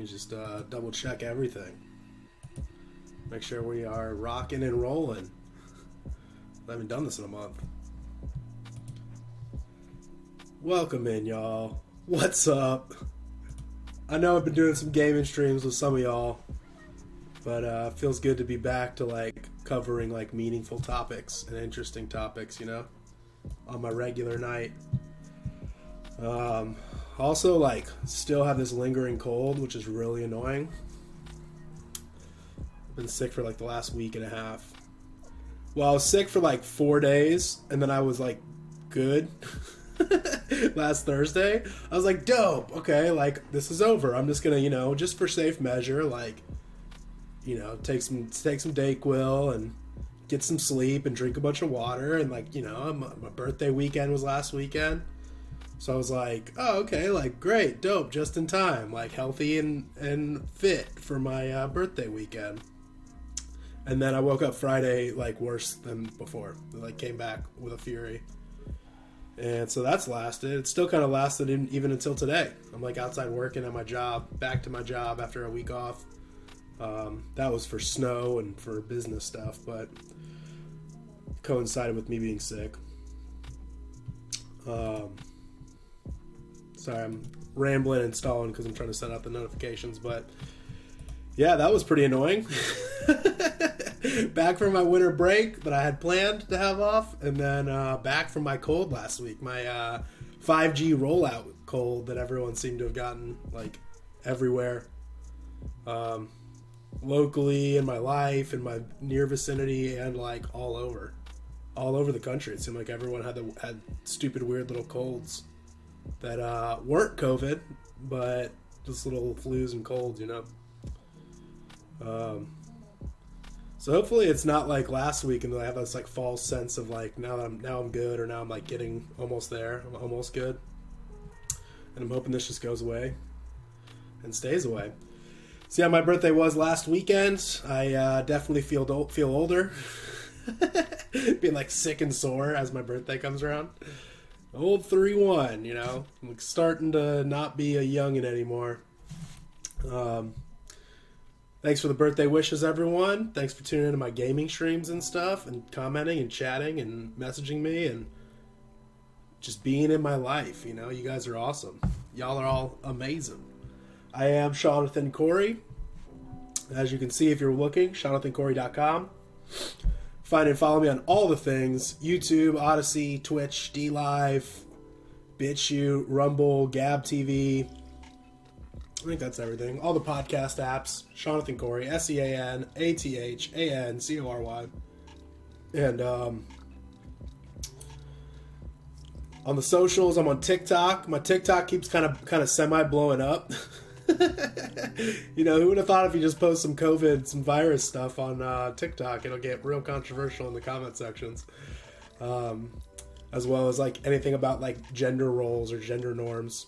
me just uh, double check everything. Make sure we are rocking and rolling. I haven't done this in a month. Welcome in, y'all. What's up? I know I've been doing some gaming streams with some of y'all, but uh, feels good to be back to like covering like meaningful topics and interesting topics, you know, on my regular night. Um, also, like, still have this lingering cold, which is really annoying. I've been sick for like the last week and a half. Well, I was sick for like four days, and then I was like good last Thursday. I was like, dope, okay, like this is over. I'm just gonna, you know, just for safe measure, like, you know, take some take some Dayquil and get some sleep and drink a bunch of water and like, you know, my, my birthday weekend was last weekend. So I was like, oh, okay, like great, dope, just in time, like healthy and and fit for my uh, birthday weekend. And then I woke up Friday like worse than before. Like came back with a fury. And so that's lasted. It still kind of lasted in, even until today. I'm like outside working at my job, back to my job after a week off. Um, that was for snow and for business stuff, but coincided with me being sick. Um, Sorry, I'm rambling and stalling because I'm trying to set out the notifications. But yeah, that was pretty annoying. back from my winter break that I had planned to have off, and then uh, back from my cold last week, my uh, 5G rollout cold that everyone seemed to have gotten like everywhere, um, locally in my life, in my near vicinity, and like all over, all over the country. It seemed like everyone had the had stupid, weird little colds that uh, weren't COVID, but just little flus and colds, you know. Um, so hopefully it's not like last week, and I have this like false sense of like now that I'm now I'm good, or now I'm like getting almost there, I'm almost good, and I'm hoping this just goes away and stays away. So yeah, my birthday was last weekend. I uh, definitely feel feel older, being like sick and sore as my birthday comes around old three one. You know, I'm starting to not be a youngin anymore. Um, thanks for the birthday wishes, everyone. Thanks for tuning into my gaming streams and stuff, and commenting and chatting and messaging me and just being in my life. You know, you guys are awesome. Y'all are all amazing. I am Seanathan Cory. As you can see, if you're looking, seanathancory.com. Find and follow me on all the things YouTube, Odysee, Twitch, DLive, BitChute, Rumble, Gab TV. I think that's everything. All the podcast apps. Seanathan Cory, S E A N A T H A N C O R Y. And um, on the socials, I'm on TikTok. My TikTok keeps kind of kind of semi blowing up. you know, who would have thought if you just post some COVID, some virus stuff on uh, TikTok, it'll get real controversial in the comment sections. Um, as well as like anything about like gender roles or gender norms.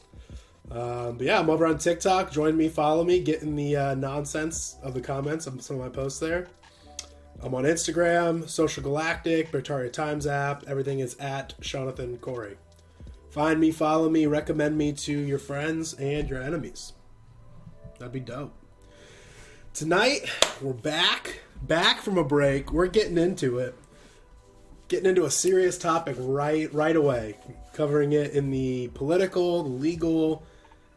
Um, but yeah, I'm over on TikTok. Join me, follow me, get in the uh, nonsense of the comments on some of my posts there. I'm on Instagram, Social Galactic, Bertaria Times app. Everything is at Seanathan Cory. Find me, follow me, recommend me to your friends and your enemies. That'd be dope. Tonight, we're back, back from a break. We're getting into it. Getting into a serious topic right right away, covering it in the political, the legal,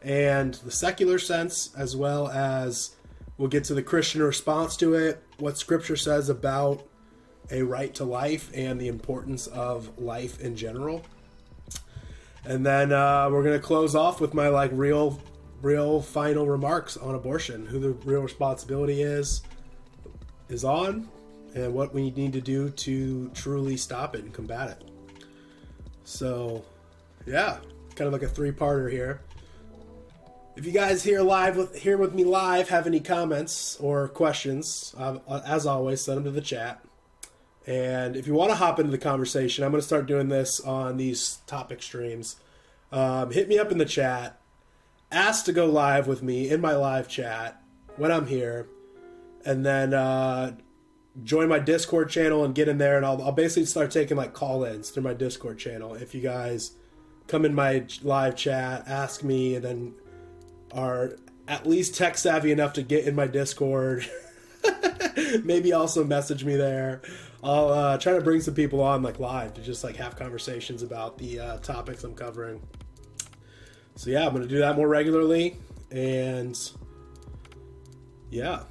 and the secular sense, as well as we'll get to the Christian response to it, what scripture says about a right to life and the importance of life in general. And then uh, we're gonna close off with my like real real final remarks on abortion, who the real responsibility is, is on, and what we need to do to truly stop it and combat it. So, yeah, kind of like a three-parter here. If you guys here live with here with me live have any comments or questions, uh, as always, send them to the chat. And if you want to hop into the conversation, I'm going to start doing this on these topic streams. Um, hit me up in the chat asked to go live with me in my live chat when I'm here, and then uh, join my Discord channel and get in there, and I'll, I'll basically start taking like call-ins through my Discord channel. If you guys come in my live chat, ask me, and then are at least tech savvy enough to get in my Discord. Maybe also message me there. I'll uh, try to bring some people on like live to just like have conversations about the uh, topics I'm covering. So yeah, I'm gonna do that more regularly, and yeah,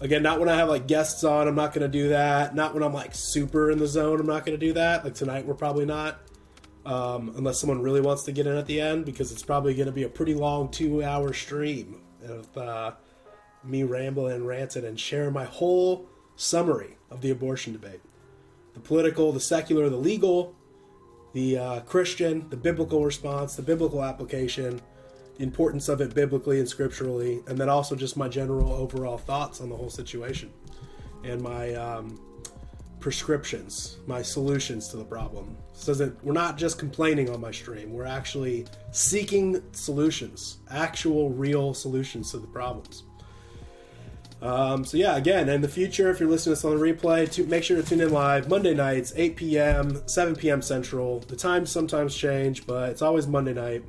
again, not when I have like guests on. I'm not gonna do that. Not when I'm like super in the zone. I'm not gonna do that. Like tonight, we're probably not, um, unless someone really wants to get in at the end because it's probably gonna be a pretty long two hour stream of uh, me rambling and ranting and sharing my whole summary of the abortion debate the political, the secular, the legal, the uh, Christian, the biblical response, the biblical application, the importance of it biblically and scripturally, and then also just my general overall thoughts on the whole situation and my um, prescriptions, my solutions to the problem. So that we're not just complaining on my stream, we're actually seeking solutions, actual, real solutions to the problems. Um, so yeah, again, in the future, if you're listening to this on the replay, to, make sure to tune in live Monday nights, 8 p.m., 7 p.m. Central. The times sometimes change, but it's always Monday night.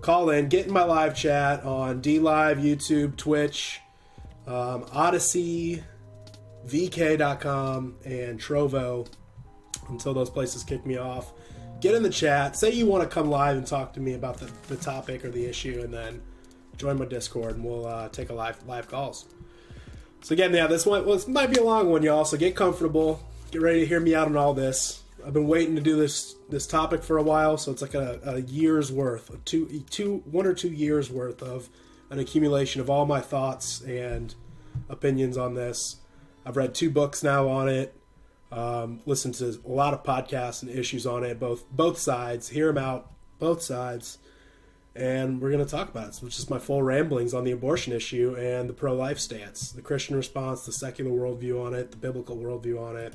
Call in, get in my live chat on D Live, YouTube, Twitch, um, Odysee, VK.com, and Trovo until those places kick me off. Get in the chat. Say you want to come live and talk to me about the, the topic or the issue, and then join my Discord, and we'll uh, take a live live calls. So again, yeah, this one well, might be a long one, y'all. So get comfortable, get ready to hear me out on all this. I've been waiting to do this this topic for a while, so it's like a, a year's worth, a two two one or two years worth of an accumulation of all my thoughts and opinions on this. I've read two books now on it. Um, listened to a lot of podcasts and issues on it, both both sides. Hear them out, both sides and we're going to talk about it. So it's just my full ramblings on the abortion issue and the pro life stance, the Christian response, the secular worldview on it, the biblical worldview on it.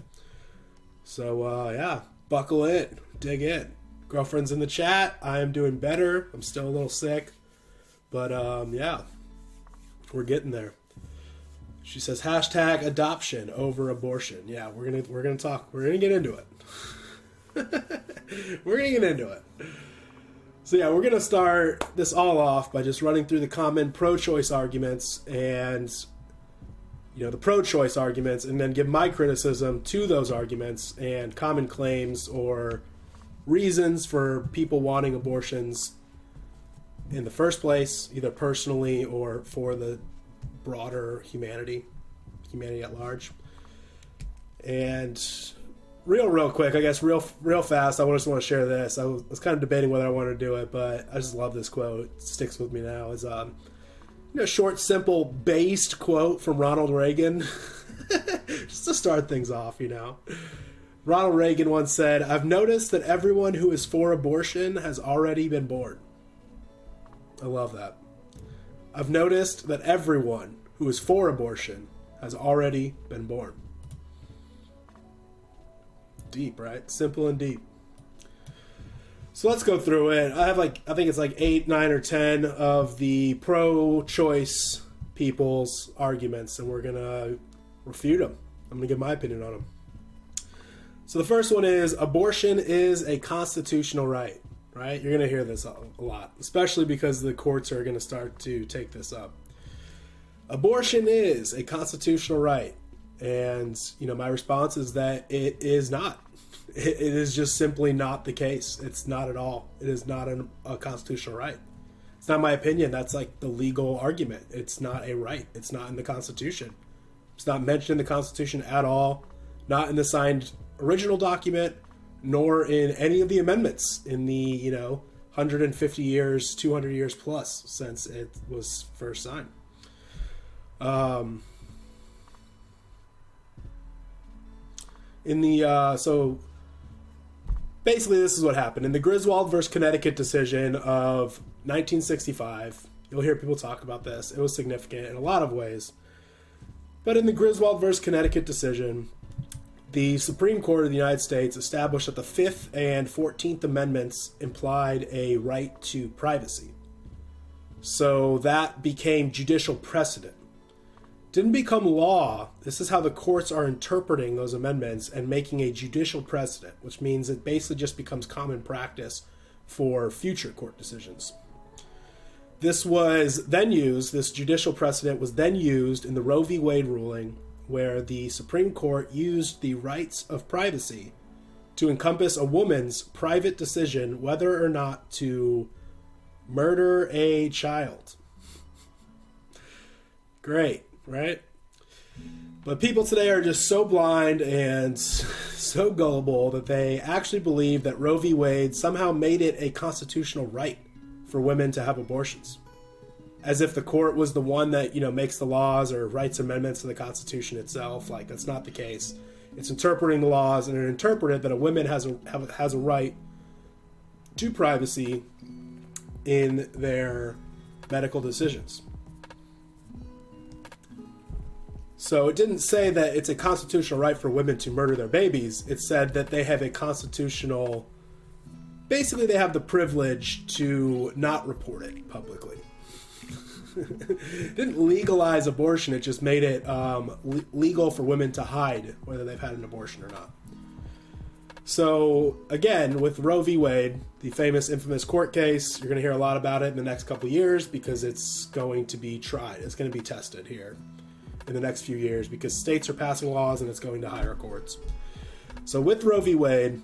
So, uh, yeah, buckle in, dig in. Girlfriend's in the chat. I am doing better. I'm still a little sick, but um, yeah, we're getting there. She says hashtag adoption over abortion. Yeah, we're gonna we're gonna talk. We're gonna get into it. we're gonna get into it. So yeah, we're gonna start this all off by just running through the common pro-choice arguments and you know the pro-choice arguments, and then give my criticism to those arguments and common claims or reasons for people wanting abortions in the first place, either personally or for the broader humanity, humanity at large. And real real quick i guess real real fast i just want to share this. I was, kind of debating whether i wanted to do it but i just love this quote. It sticks with me now. Is um you know short simple based quote from ronald reagan. Just to start things off you know. Ronald reagan once said i've noticed that everyone who is for abortion has already been born. I love that. I've noticed that everyone who is for abortion has already been born deep, right? Simple and deep. So let's go through it. I have like I think it's like eight, nine, or ten of the pro-choice people's arguments, and we're gonna refute them. I'm gonna give my opinion on them. So the first one is abortion is a constitutional right. Right? You're gonna hear this a lot, especially because the courts are gonna start to take this up. Abortion is a constitutional right. And, you know, my response is that it is not. It, is just simply not the case. It's not at all. It is not an, a constitutional right. It's not my opinion. That's like the legal argument. It's not a right. It's not in the Constitution. It's not mentioned in the Constitution at all, not in the signed original document, nor in any of the amendments in the, you know, 150 years, 200 years plus since it was first signed. Um, in the uh, so basically this is what happened in the Griswold versus Connecticut decision of 1965. You'll hear people talk about this. It was significant in a lot of ways. But in the Griswold versus Connecticut decision, the Supreme Court of the United States established that the Fifth and Fourteenth Amendments implied a right to privacy. So that became judicial precedent didn't become law. This is how the courts are interpreting those amendments and making a judicial precedent, which means it basically just becomes common practice for future court decisions. This was then used, this judicial precedent was then used in the Roe v. Wade ruling, where the Supreme Court used the rights of privacy to encompass a woman's private decision whether or not to murder a child. Great, right? But people today are just so blind and so gullible that they actually believe that Roe v. Wade somehow made it a constitutional right for women to have abortions. As if the court was the one that, you know, makes the laws or writes amendments to the Constitution itself. Like, that's not the case. It's interpreting the laws and it interpreted that a woman has a, has a right to privacy in their medical decisions. So it didn't say that it's a constitutional right for women to murder their babies. It said that they have a constitutional. Basically, they have the privilege to not report it publicly. didn't legalize abortion, it just made it um, legal for women to hide whether they've had an abortion or not. So, again, with Roe v. Wade, the famous, infamous court case, you're going to hear a lot about it in the next couple years because it's going to be tried. It's going to be tested here in the next few years because states are passing laws and it's going to higher courts. So with Roe v. Wade,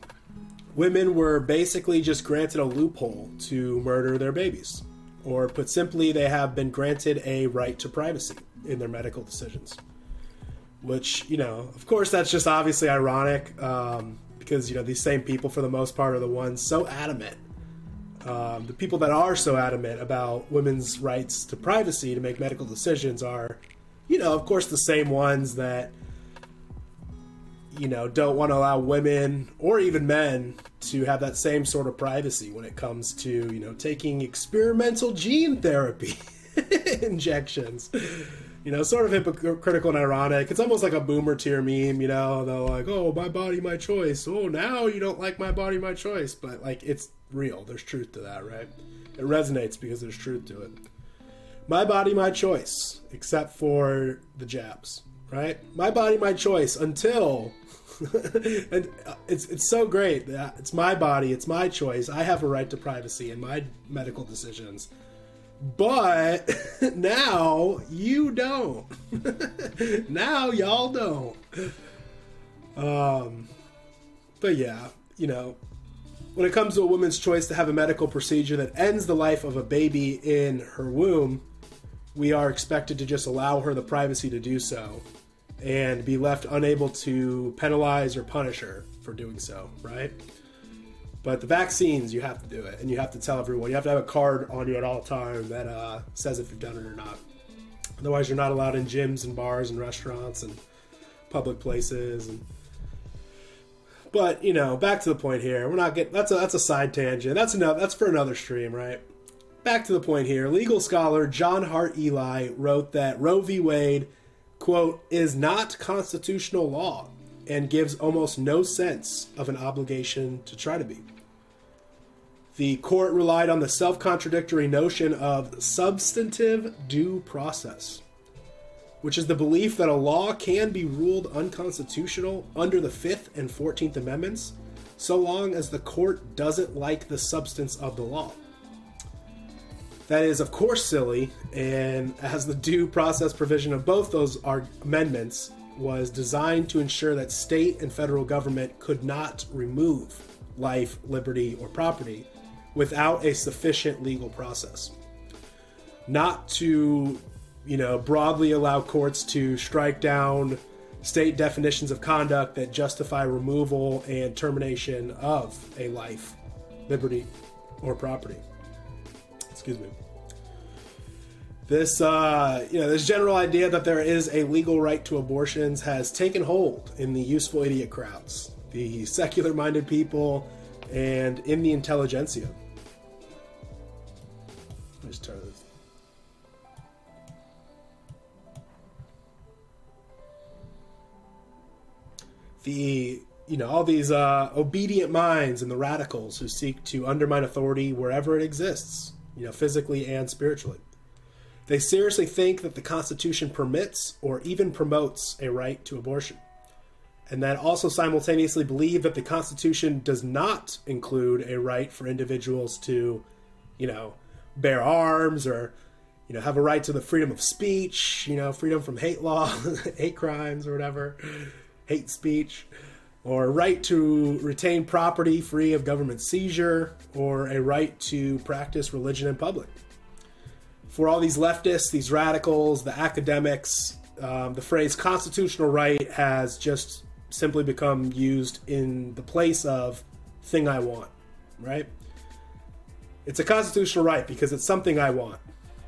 women were basically just granted a loophole to murder their babies. Or put simply, they have been granted a right to privacy in their medical decisions. Which, you know, of course, that's just obviously ironic um, because, you know, these same people, for the most part, are the ones so adamant. Um, the people that are so adamant about women's rights to privacy to make medical decisions are you know, of course, the same ones that you know don't want to allow women or even men to have that same sort of privacy when it comes to you know taking experimental gene therapy injections. You know sort of hypocritical and ironic. It's almost like a boomer tier meme you know they're like oh my body my choice. Oh now you don't like my body my choice. But like it's real. There's truth to that right? It resonates because there's truth to it my body, my choice, except for the jabs, right? My body, my choice until. and uh, it's it's so great that it's my body, it's my choice. I have a right to privacy in my medical decisions. But now you don't. now y'all don't. Um but yeah, you know, when it comes to a woman's choice to have a medical procedure that ends the life of a baby in her womb, we are expected to just allow her the privacy to do so and be left unable to penalize or punish her for doing so, right? But the vaccines, you have to do it, and you have to tell everyone. You have to have a card on you at all time that uh, says if you've done it or not. Otherwise, you're not allowed in gyms and bars and restaurants and public places. And but you know, back to the point here. We're not getting that's a that's a side tangent. That's enough. That's for another stream, right? Back to the point here. Legal scholar John Hart Ely wrote that Roe v. Wade, quote, is not constitutional law and gives almost no sense of an obligation to try to be. The court relied on the self contradictory notion of substantive due process, which is the belief that a law can be ruled unconstitutional under the Fifth and Fourteenth Amendments so long as the court doesn't like the substance of the law. That is, of course, silly, and as the due process provision of both those amendments was designed to ensure that state and federal government could not remove life, liberty, or property without a sufficient legal process. Not to, you know, broadly allow courts to strike down state definitions of conduct that justify removal and termination of a life, liberty, or property excuse me. This, uh, you know, this general idea that there is a legal right to abortions has taken hold in the useful idiot crowds, the secular-minded people, and in the intelligentsia. Turn this. The you know all these uh, obedient minds and the radicals who seek to undermine authority wherever it exists you know, physically and spiritually. They seriously think that the Constitution permits or even promotes a right to abortion. And that also simultaneously believe that the Constitution does not include a right for individuals to, you know, bear arms or you know have a right to the freedom of speech you know freedom from hate law hate crimes or whatever hate speech or a right to retain property free of government seizure or a right to practice religion in public. For all these leftists these radicals the academics um, the phrase constitutional right has just simply become used in the place of thing i want right? It's a constitutional right because it's something I want,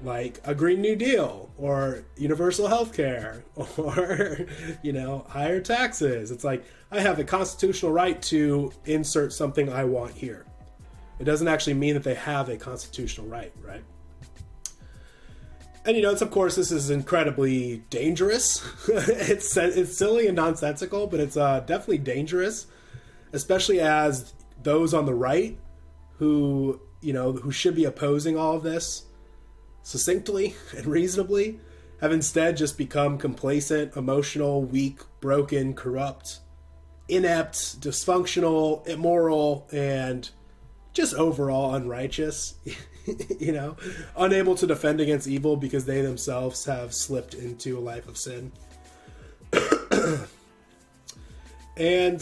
like a Green New Deal or universal health care or, you know, higher taxes. It's like I have a constitutional right to insert something I want here. It doesn't actually mean that they have a constitutional right, right? And you know, it's of course this is incredibly dangerous. it's it's silly and nonsensical, but it's uh, definitely dangerous, especially as those on the right who you know, who should be opposing all of this succinctly and reasonably, have instead just become complacent, emotional, weak, broken, corrupt, inept, dysfunctional, immoral, and just overall unrighteous. you know, unable to defend against evil because they themselves have slipped into a life of sin. and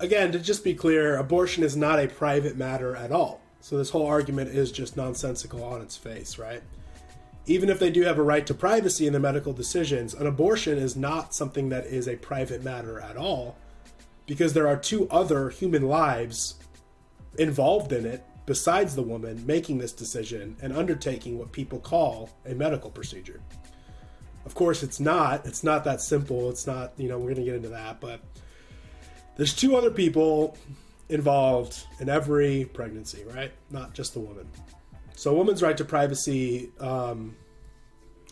again, to just be clear, abortion is not a private matter at all. So this whole argument is just nonsensical on its face, right? Even if they do have a right to privacy in their medical decisions, an abortion is not something that is a private matter at all because there are two other human lives involved in it besides the woman making this decision and undertaking what people call a medical procedure. Of course, it's not. It's not that simple. It's not, you know, we're going to get into that, but there's two other people involved in every pregnancy, right? Not just the woman. So, a woman's right to privacy, um,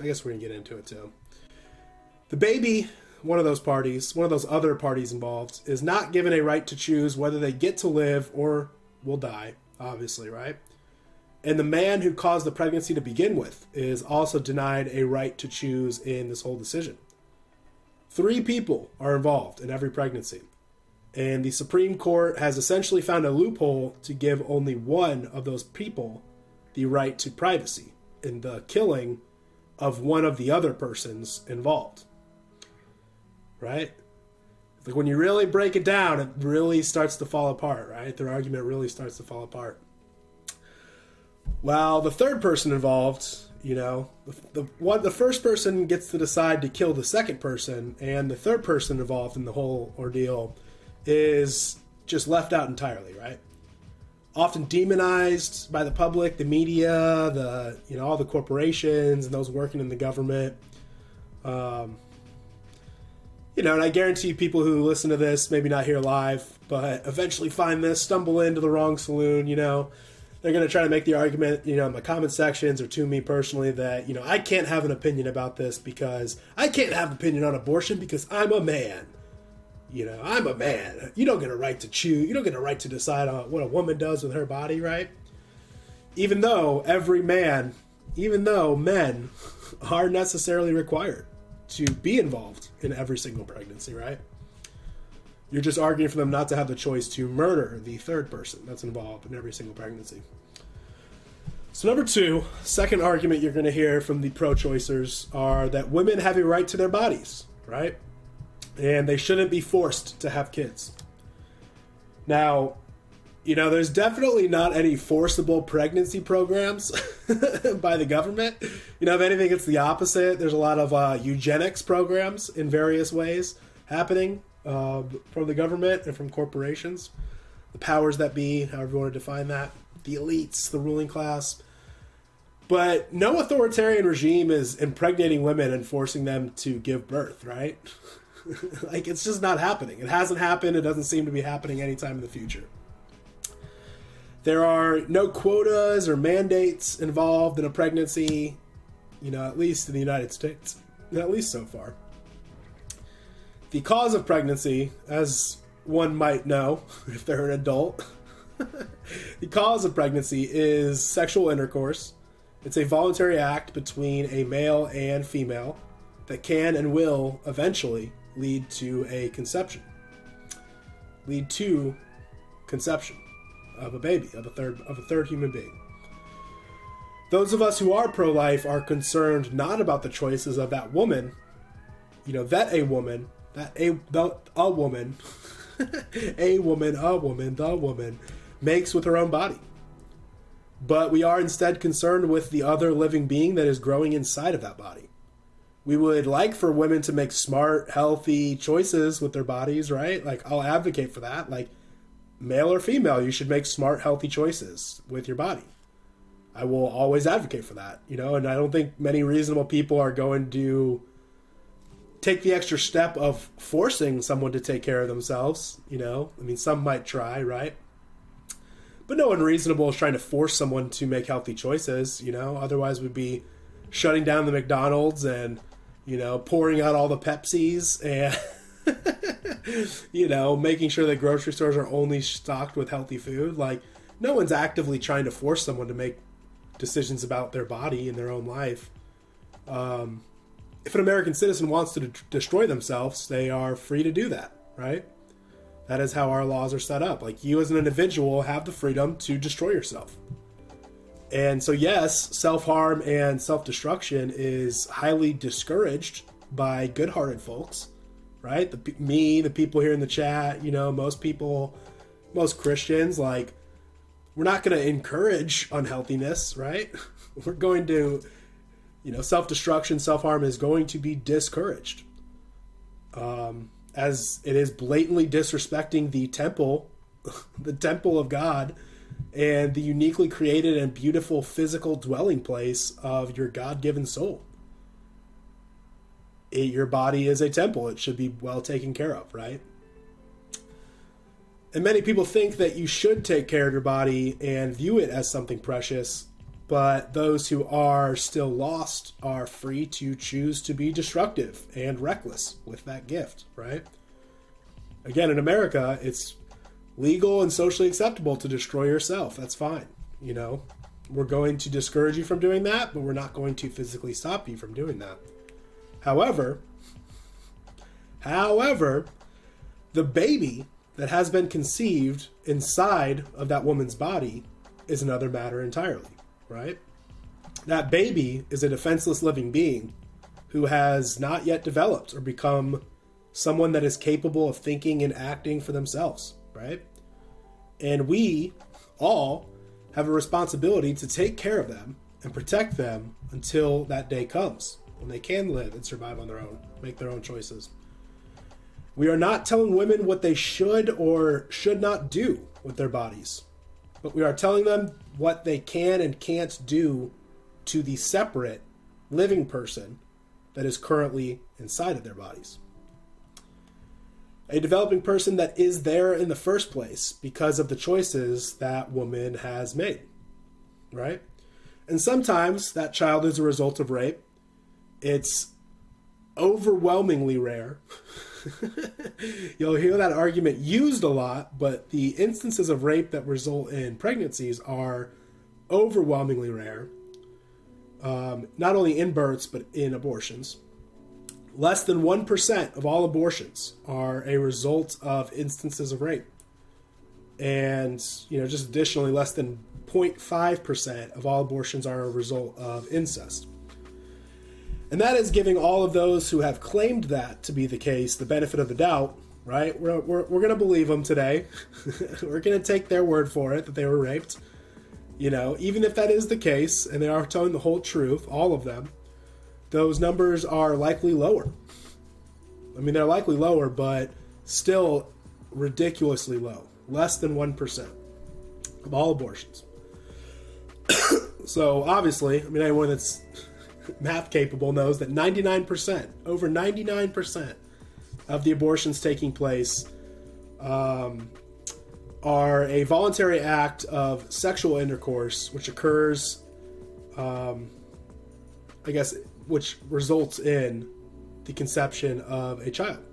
I guess we're to get into it too. The baby, one of those parties, one of those other parties involved, is not given a right to choose whether they get to live or will die, obviously, right? And the man who caused the pregnancy to begin with is also denied a right to choose in this whole decision. Three people are involved in every pregnancy and the Supreme Court has essentially found a loophole to give only one of those people the right to privacy in the killing of one of the other persons involved. Right? Like when you really break it down, it really starts to fall apart, right? Their argument really starts to fall apart. Well, the third person involved, you know, the, the one the first person gets to decide to kill the second person, and the third person involved in the whole ordeal is just left out entirely, right? Often demonized by the public, the media, the you know all the corporations and those working in the government. Um, you know, and I guarantee people who listen to this, maybe not here live, but eventually find this, stumble into the wrong saloon, you know, they're going to try to make the argument, you know, in the comment sections or to me personally that, you know, I can't have an opinion about this because I can't have an opinion on abortion because I'm a man. You know, I'm a man. You don't get a right to choose. You don't get a right to decide on what a woman does with her body, right? Even though every man, even though men are necessarily required to be involved in every single pregnancy, right? You're just arguing for them not to have the choice to murder the third person that's involved in every single pregnancy. So, number two, second argument you're going to hear from the pro choicers are that women have a right to their bodies, right? And they shouldn't be forced to have kids. Now, you know, there's definitely not any forcible pregnancy programs by the government. You know, if anything, it's the opposite. There's a lot of uh, eugenics programs in various ways happening uh, from the government and from corporations. The powers that be, however you want to define that, the elites, the ruling class. But no authoritarian regime is impregnating women and forcing them to give birth, right? like it's just not happening. It hasn't happened. It doesn't seem to be happening anytime in the future. There are no quotas or mandates involved in a pregnancy, you know, at least in the United States, at least so far. The cause of pregnancy, as one might know if they're an adult, the cause of pregnancy is sexual intercourse. It's a voluntary act between a male and female that can and will eventually lead to a conception, lead to conception of a baby, of a third of a third human being. those of us who are pro life are concerned not about the choices of that woman, you know, that a woman, that a, the, a woman, a woman, a woman, the woman makes with her own body. But we are instead concerned with the other living being that is growing inside of that body. We would like for women to make smart, healthy choices with their bodies, right? Like, I'll advocate for that. Like, male or female, you should make smart, healthy choices with your body. I will always advocate for that, you know, and I don't think many reasonable people are going to take the extra step of forcing someone to take care of themselves, you know. I mean, some might try, right? But no one reasonable is trying to force someone to make healthy choices, you know. Otherwise, we'd be shutting down the McDonald's and, you know, pouring out all the Pepsis and, you know, making sure that grocery stores are only stocked with healthy food. Like, no one's actively trying to force someone to make decisions about their body and their own life. Um, if an American citizen wants to de- destroy themselves, they are free to do that, right? That is how our laws are set up. Like you as an individual have the freedom to destroy yourself. And so, yes, self harm and self destruction is highly discouraged by good hearted folks, right? The, me, the people here in the chat, you know, most people, most Christians, like, we're not going to encourage unhealthiness, right? We're going to, you know, self destruction, self harm is going to be discouraged. Um, as it is blatantly disrespecting the temple, the temple of God, and the uniquely created and beautiful physical dwelling place of your God given soul. It, your body is a temple, it should be well taken care of, right? And many people think that you should take care of your body and view it as something precious, but those who are still lost are free to choose to be destructive and reckless with that gift, right? Again, in America, it's legal and socially acceptable to destroy yourself. That's fine. You know, we're going to discourage you from doing that, but we're not going to physically stop you from doing that. However, however, the baby that has been conceived inside of that woman's body is another matter entirely, right? That baby is a defenseless living being who has not yet developed or become someone that is capable of thinking and acting for themselves, right? And we all have a responsibility to take care of them and protect them until that day comes when they can live and survive on their own, make their own choices. We are not telling women what they should or should not do with their bodies, but we are telling them what they can and can't do to the separate living person that is currently inside of their bodies. A developing person that is there in the first place because of the choices that woman has made, right? And sometimes that child is a result of rape. It's overwhelmingly rare You'll hear that argument used a lot, but the instances of rape that result in pregnancies are overwhelmingly rare. Um, not only in births, but in abortions. Less than 1% of all abortions are a result of instances of rape. And, you know, just additionally, less than 0.5% of all abortions are a result of incest. And that is giving all of those who have claimed that to be the case the benefit of the doubt, right? We're, we're, we're going to believe them today. we're going to take their word for it that they were raped. You know, even if that is the case and they are telling the whole truth, all of them, those numbers are likely lower. I mean, they're likely lower, but still ridiculously low. Less than 1% of all abortions. so, obviously, I mean, anyone that's math capable knows that 99%, over 99% of the abortions taking place um, are a voluntary act of sexual intercourse, which occurs, um, I guess, which results in the conception of a child.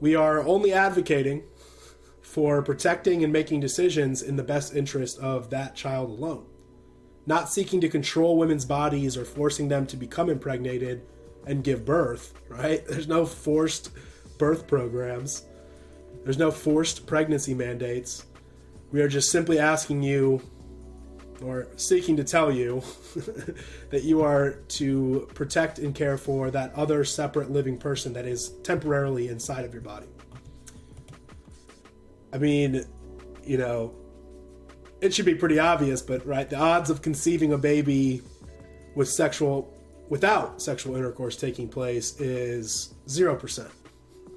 We are only advocating for protecting and making decisions in the best interest of that child alone not seeking to control women's bodies or forcing them to become impregnated and give birth, right? There's no forced birth programs. There's no forced pregnancy mandates. We are just simply asking you or seeking to tell you that you are to protect and care for that other separate living person that is temporarily inside of your body. I mean, you know, it should be pretty obvious, but right, the odds of conceiving a baby with sexual without sexual intercourse taking place is 0%,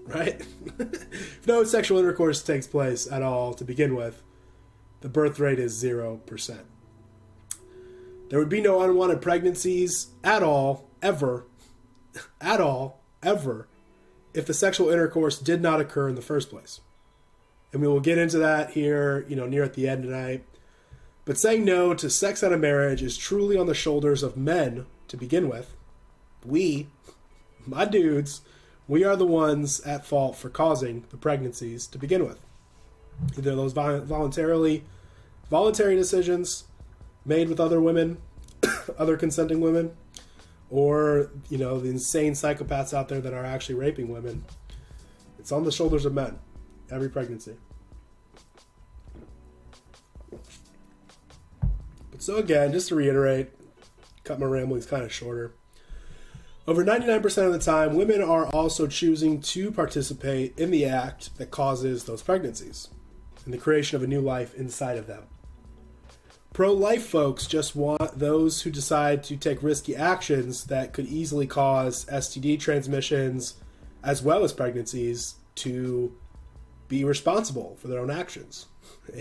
right? if no sexual intercourse takes place at all to begin with, the birth rate is 0%. There would be no unwanted pregnancies at all, ever, at all, ever, if the sexual intercourse did not occur in the first place. And we will get into that here, you know, near at the end tonight. But saying no to sex out of marriage is truly on the shoulders of men to begin with. We, my dudes, we are the ones at fault for causing the pregnancies to begin with. Either those voluntarily voluntary decisions made with other women, other consenting women, or you know the insane psychopaths out there that are actually raping women. It's on the shoulders of men. Every pregnancy. But so again, just to reiterate, cut my ramblings kind of shorter. Over 99% of the time, women are also choosing to participate in the act that causes those pregnancies and the creation of a new life inside of them. Pro life folks just want those who decide to take risky actions that could easily cause STD transmissions as well as pregnancies to be responsible for their own actions.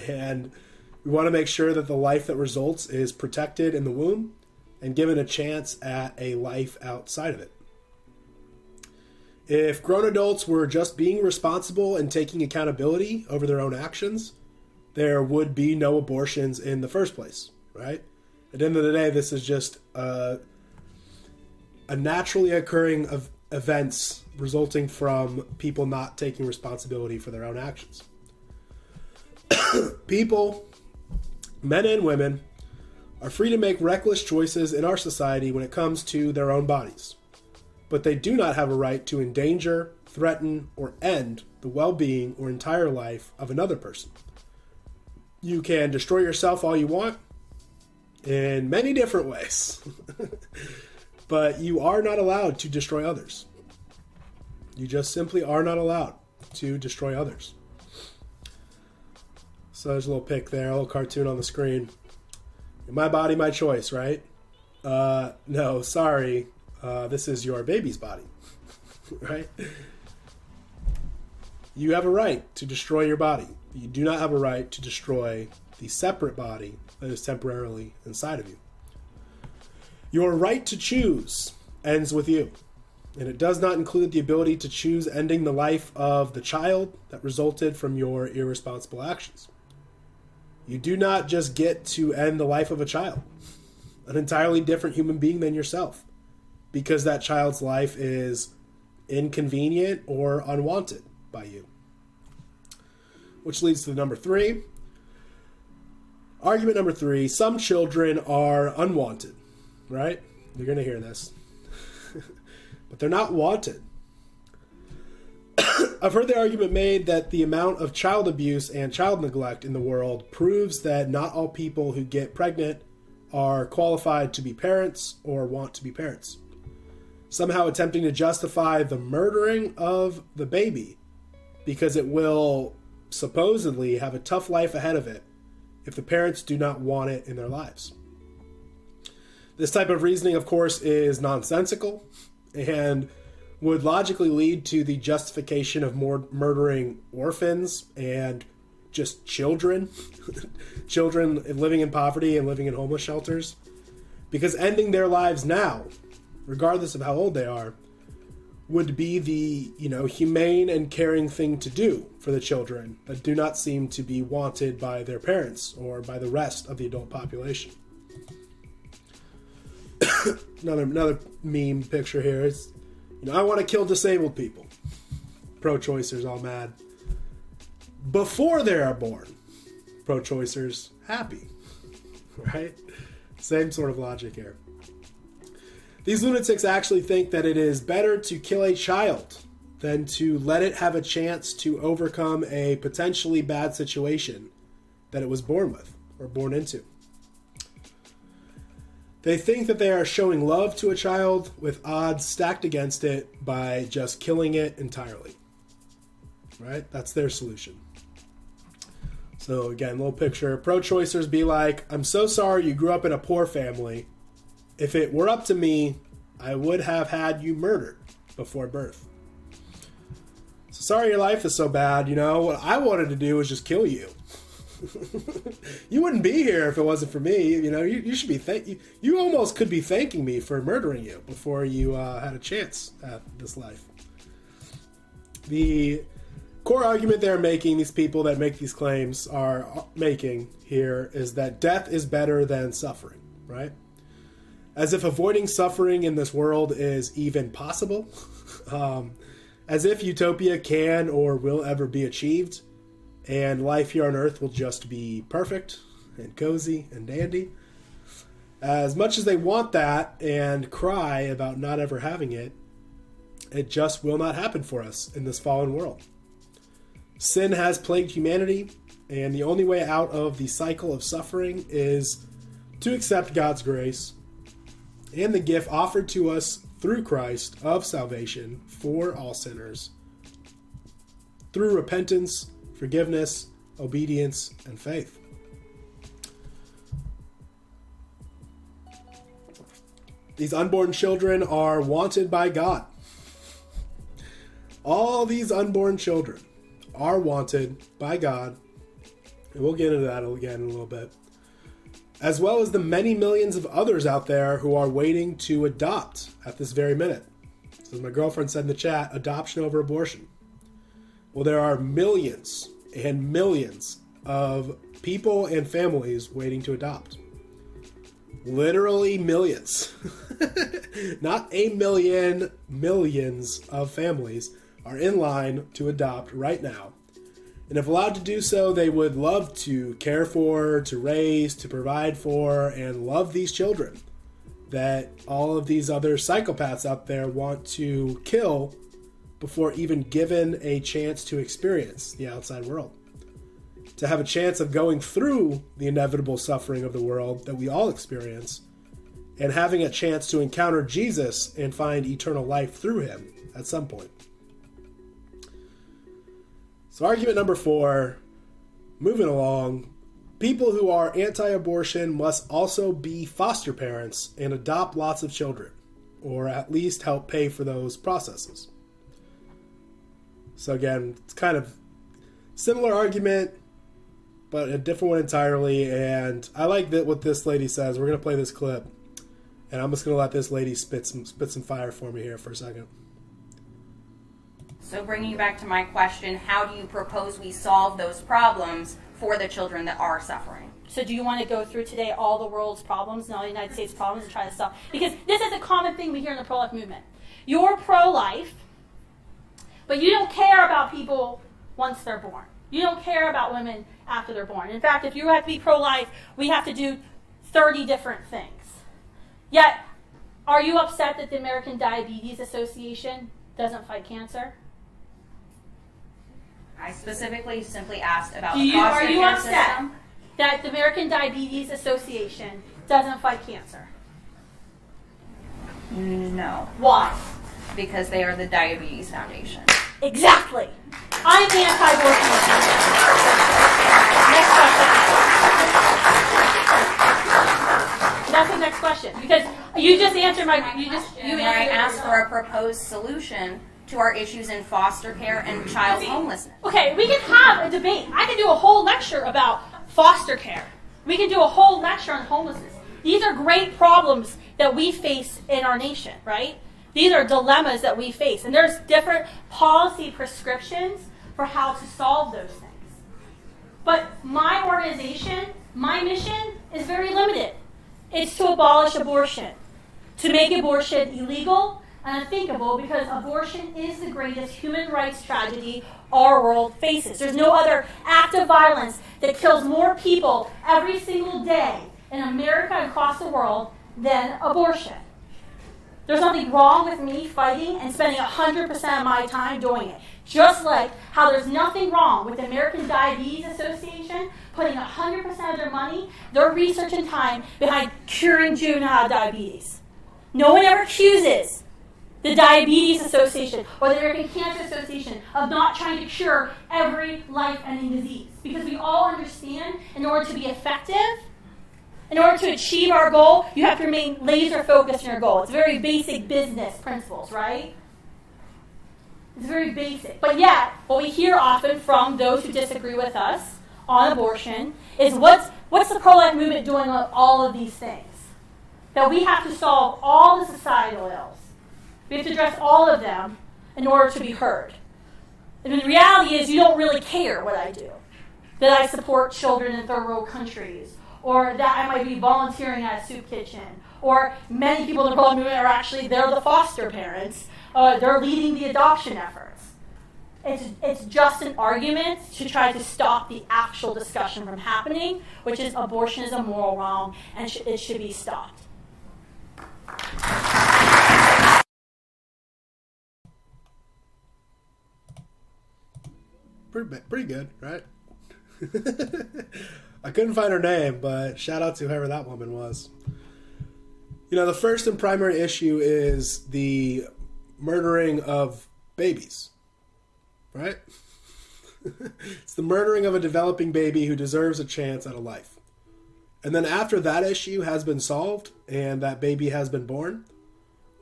And we want to make sure that the life that results is protected in the womb and given a chance at a life outside of it. If grown adults were just being responsible and taking accountability over their own actions, there would be no abortions in the first place, right? At the end of the day, this is just a, a naturally occurring of events resulting from people not taking responsibility for their own actions. people, men and women, are free to make reckless choices in our society when it comes to their own bodies, but they do not have a right to endanger, threaten, or end the well being or entire life of another person. You can destroy yourself all you want in many different ways, but you are not allowed to destroy others. You just simply are not allowed to destroy others. So there's a little pic there, a little cartoon on the screen. My body, my choice, right? Uh, no, sorry. Uh, this is your baby's body, right? You have a right to destroy your body. You do not have a right to destroy the separate body that is temporarily inside of you. Your right to choose ends with you, and it does not include the ability to choose ending the life of the child that resulted from your irresponsible actions. You do not just get to end the life of a child, an entirely different human being than yourself, because that child's life is inconvenient or unwanted by you which leads to the number three. Argument number three some children are unwanted, right? You're going to hear this. but they're not wanted. I've heard the argument made that the amount of child abuse and child neglect in the world proves that not all people who get pregnant are qualified to be parents or want to be parents. Somehow attempting to justify the murdering of the baby because it will supposedly have a tough life ahead of it if the parents do not want it in their lives. This type of reasoning, of course, is nonsensical and would logically lead to the justification of more murdering orphans and just children, children living in poverty and living in homeless shelters, because ending their lives now, regardless of how old they are, would be the you know humane and caring thing to do for the children that do not seem to be wanted by their parents or by the rest of the adult population. another another meme picture here is you know I want to kill disabled people. Pro-choicers all mad. Before they are born, pro-choicers happy. Right? Same sort of logic here. These lunatics actually think that it is better to kill a child than to let it have a chance to overcome a potentially bad situation that it was born with or born into. They think that they are showing love to a child with odds stacked against it by just killing it entirely. Right? That's their solution. So, again, little picture. Pro choicers be like, I'm so sorry you grew up in a poor family. If it were up to me, I would have had you murdered before birth. So sorry your life is so bad, you know. What I wanted to do was just kill you. you wouldn't be here if it wasn't for me. You know, you, you should be thank you, you almost could be thanking me for murdering you before you uh, had a chance at this life. The core argument they're making, these people that make these claims are making here, is that death is better than suffering, right? As if avoiding suffering in this world is even possible. um, as if utopia can or will ever be achieved and life here on Earth will just be perfect and cozy and dandy. As much as they want that and cry about not ever having it, it just will not happen for us in this fallen world. Sin has plagued humanity, and the only way out of the cycle of suffering is to accept God's grace and the gift offered to us through Christ of salvation for all sinners through repentance forgiveness, obedience, and faith. These unborn children are wanted by God. All these unborn children are wanted by God, and we'll get into that again in a little bit, as well as the many millions of others out there who are waiting to adopt at this very minute. So, as my girlfriend said in the chat, adoption over abortion. Well, there are millions and millions of people and families waiting to adopt. Literally millions. Not a million, millions of families are in line to adopt right now. And if allowed to do so, they would love to care for, to raise, to provide for, and love these children that all of these other psychopaths out there want to kill before even given a chance to experience the outside world to have a chance of going through the inevitable suffering of the world that we all experience and having a chance to encounter Jesus and find eternal life through him at some point. Argument number four moving along people who are anti abortion must also be foster parents and adopt lots of children, or at least help pay for those processes. So, again, it's kind of similar argument but a different one entirely. And I like that what this lady says. We're gonna play this clip, and I'm just gonna let this lady spit some spit some fire for me here for a second. So, bringing you back to my question, how do you propose we solve those problems for the children that are suffering? So, do you want to go through today all the world's problems and all the United States problems and try to solve? Because this is a common thing we hear in the pro life movement. You're pro life, but you don't care about people once they're born. You don't care about women after they're born. In fact, if you have to be pro life, we have to do 30 different things. Yet, are you upset that the American Diabetes Association doesn't fight cancer? I specifically simply asked about you, the foster Are you care upset system. that the American Diabetes Association doesn't fight cancer? No, Why? because they are the Diabetes Foundation. Exactly. I'm the anti-abortion. Next question. That's the next question because you just answered my. You just you And I answered. asked for a proposed solution to our issues in foster care and child homelessness. Okay, we can have a debate. I can do a whole lecture about foster care. We can do a whole lecture on homelessness. These are great problems that we face in our nation, right? These are dilemmas that we face. And there's different policy prescriptions for how to solve those things. But my organization, my mission is very limited. It's to abolish abortion, to make abortion illegal unthinkable because abortion is the greatest human rights tragedy our world faces. There's no other act of violence that kills more people every single day in America and across the world than abortion. There's nothing wrong with me fighting and spending 100% of my time doing it. Just like how there's nothing wrong with the American Diabetes Association putting 100% of their money, their research and time behind curing juvenile diabetes. No one ever accuses the Diabetes Association or the American Cancer Association of not trying to cure every life ending disease. Because we all understand in order to be effective, in order to achieve our goal, you have to remain laser focused on your goal. It's very basic business principles, right? It's very basic. But yet, what we hear often from those who disagree with us on abortion is what's, what's the pro life movement doing on all of these things? That we have to solve all the societal ills. We have to address all of them in order to be heard. And the reality is, you don't really care what I do. That I support children in third world countries, or that I might be volunteering at a soup kitchen, or many people in the pro movement are actually they're the foster parents uh, they're leading the adoption efforts. It's, it's just an argument to try to stop the actual discussion from happening, which is abortion is a moral wrong and sh- it should be stopped. Pretty, pretty good, right? I couldn't find her name, but shout out to whoever that woman was. You know, the first and primary issue is the murdering of babies, right? it's the murdering of a developing baby who deserves a chance at a life. And then after that issue has been solved and that baby has been born,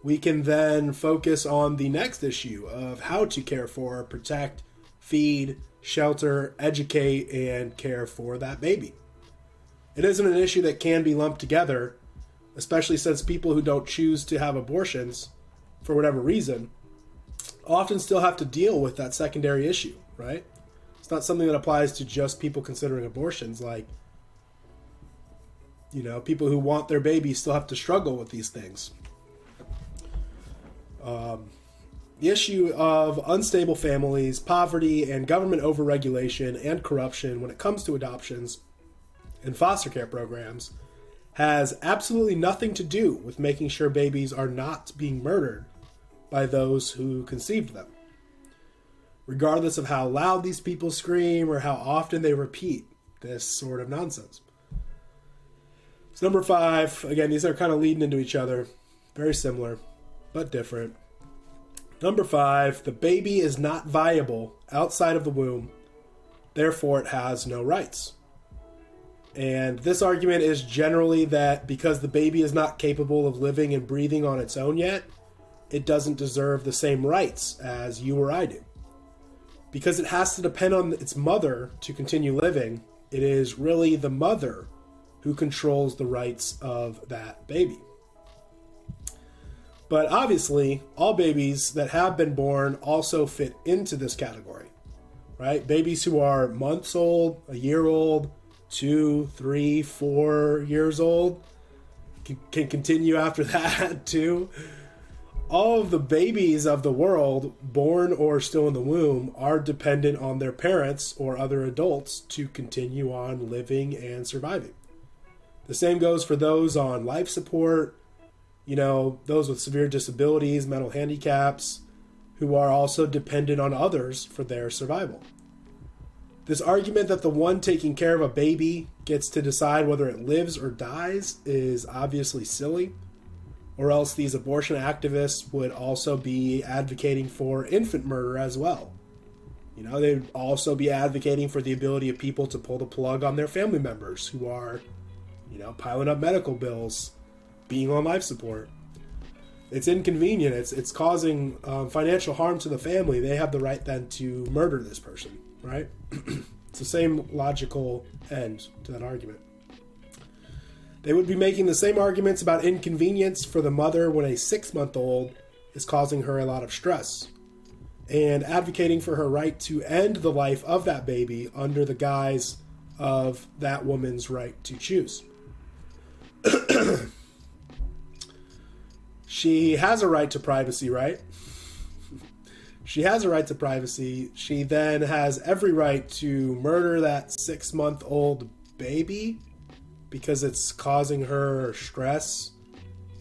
we can then focus on the next issue of how to care for, protect, feed, shelter, educate, and care for that baby. It isn't an issue that can be lumped together, especially since people who don't choose to have abortions for whatever reason, often still have to deal with that secondary issue, right? It's not something that applies to just people considering abortions. Like, you know, people who want their babies still have to struggle with these things. Um, issue of unstable families, poverty, and government overregulation and corruption when it comes to adoptions and foster care programs has absolutely nothing to do with making sure babies are not being murdered by those who conceived them. Regardless of how loud these people scream or how often they repeat this sort of nonsense. So, number five, again, these are kind of leading into each other, very similar, but different. Number five, the baby is not viable outside of the womb, therefore, it has no rights. And this argument is generally that because the baby is not capable of living and breathing on its own yet, it doesn't deserve the same rights as you or I do. Because it has to depend on its mother to continue living, it is really the mother who controls the rights of that baby. But obviously, all babies that have been born also fit into this category, right? Babies who are months old, a year old, two, three, four years old can, can continue after that too all of the babies of the world, born or still in the womb, are dependent on their parents or other adults to continue on living and surviving. The same goes for those on life support, you know, those with severe disabilities, mental handicaps, who are also dependent on others for their survival. This argument that the one taking care of a baby gets to decide whether it lives or dies is obviously silly or else these abortion activists would also be advocating for infant murder as well. You know, they'd also be advocating for the ability of people to pull the plug on their family members who are, you know, piling up medical bills, being on life support. It's inconvenient. It's it's causing um, financial harm to the family. They have the right then to murder this person, right? it's the same logical end to that argument. They would be making the same arguments about inconvenience for the mother when a six month old is causing her a lot of stress, and advocating for her right to end the life of that baby under the guise of that woman's right to choose. she has a right to privacy, right? she has a right to privacy. She then has every right to murder that six month old baby because it's causing her stress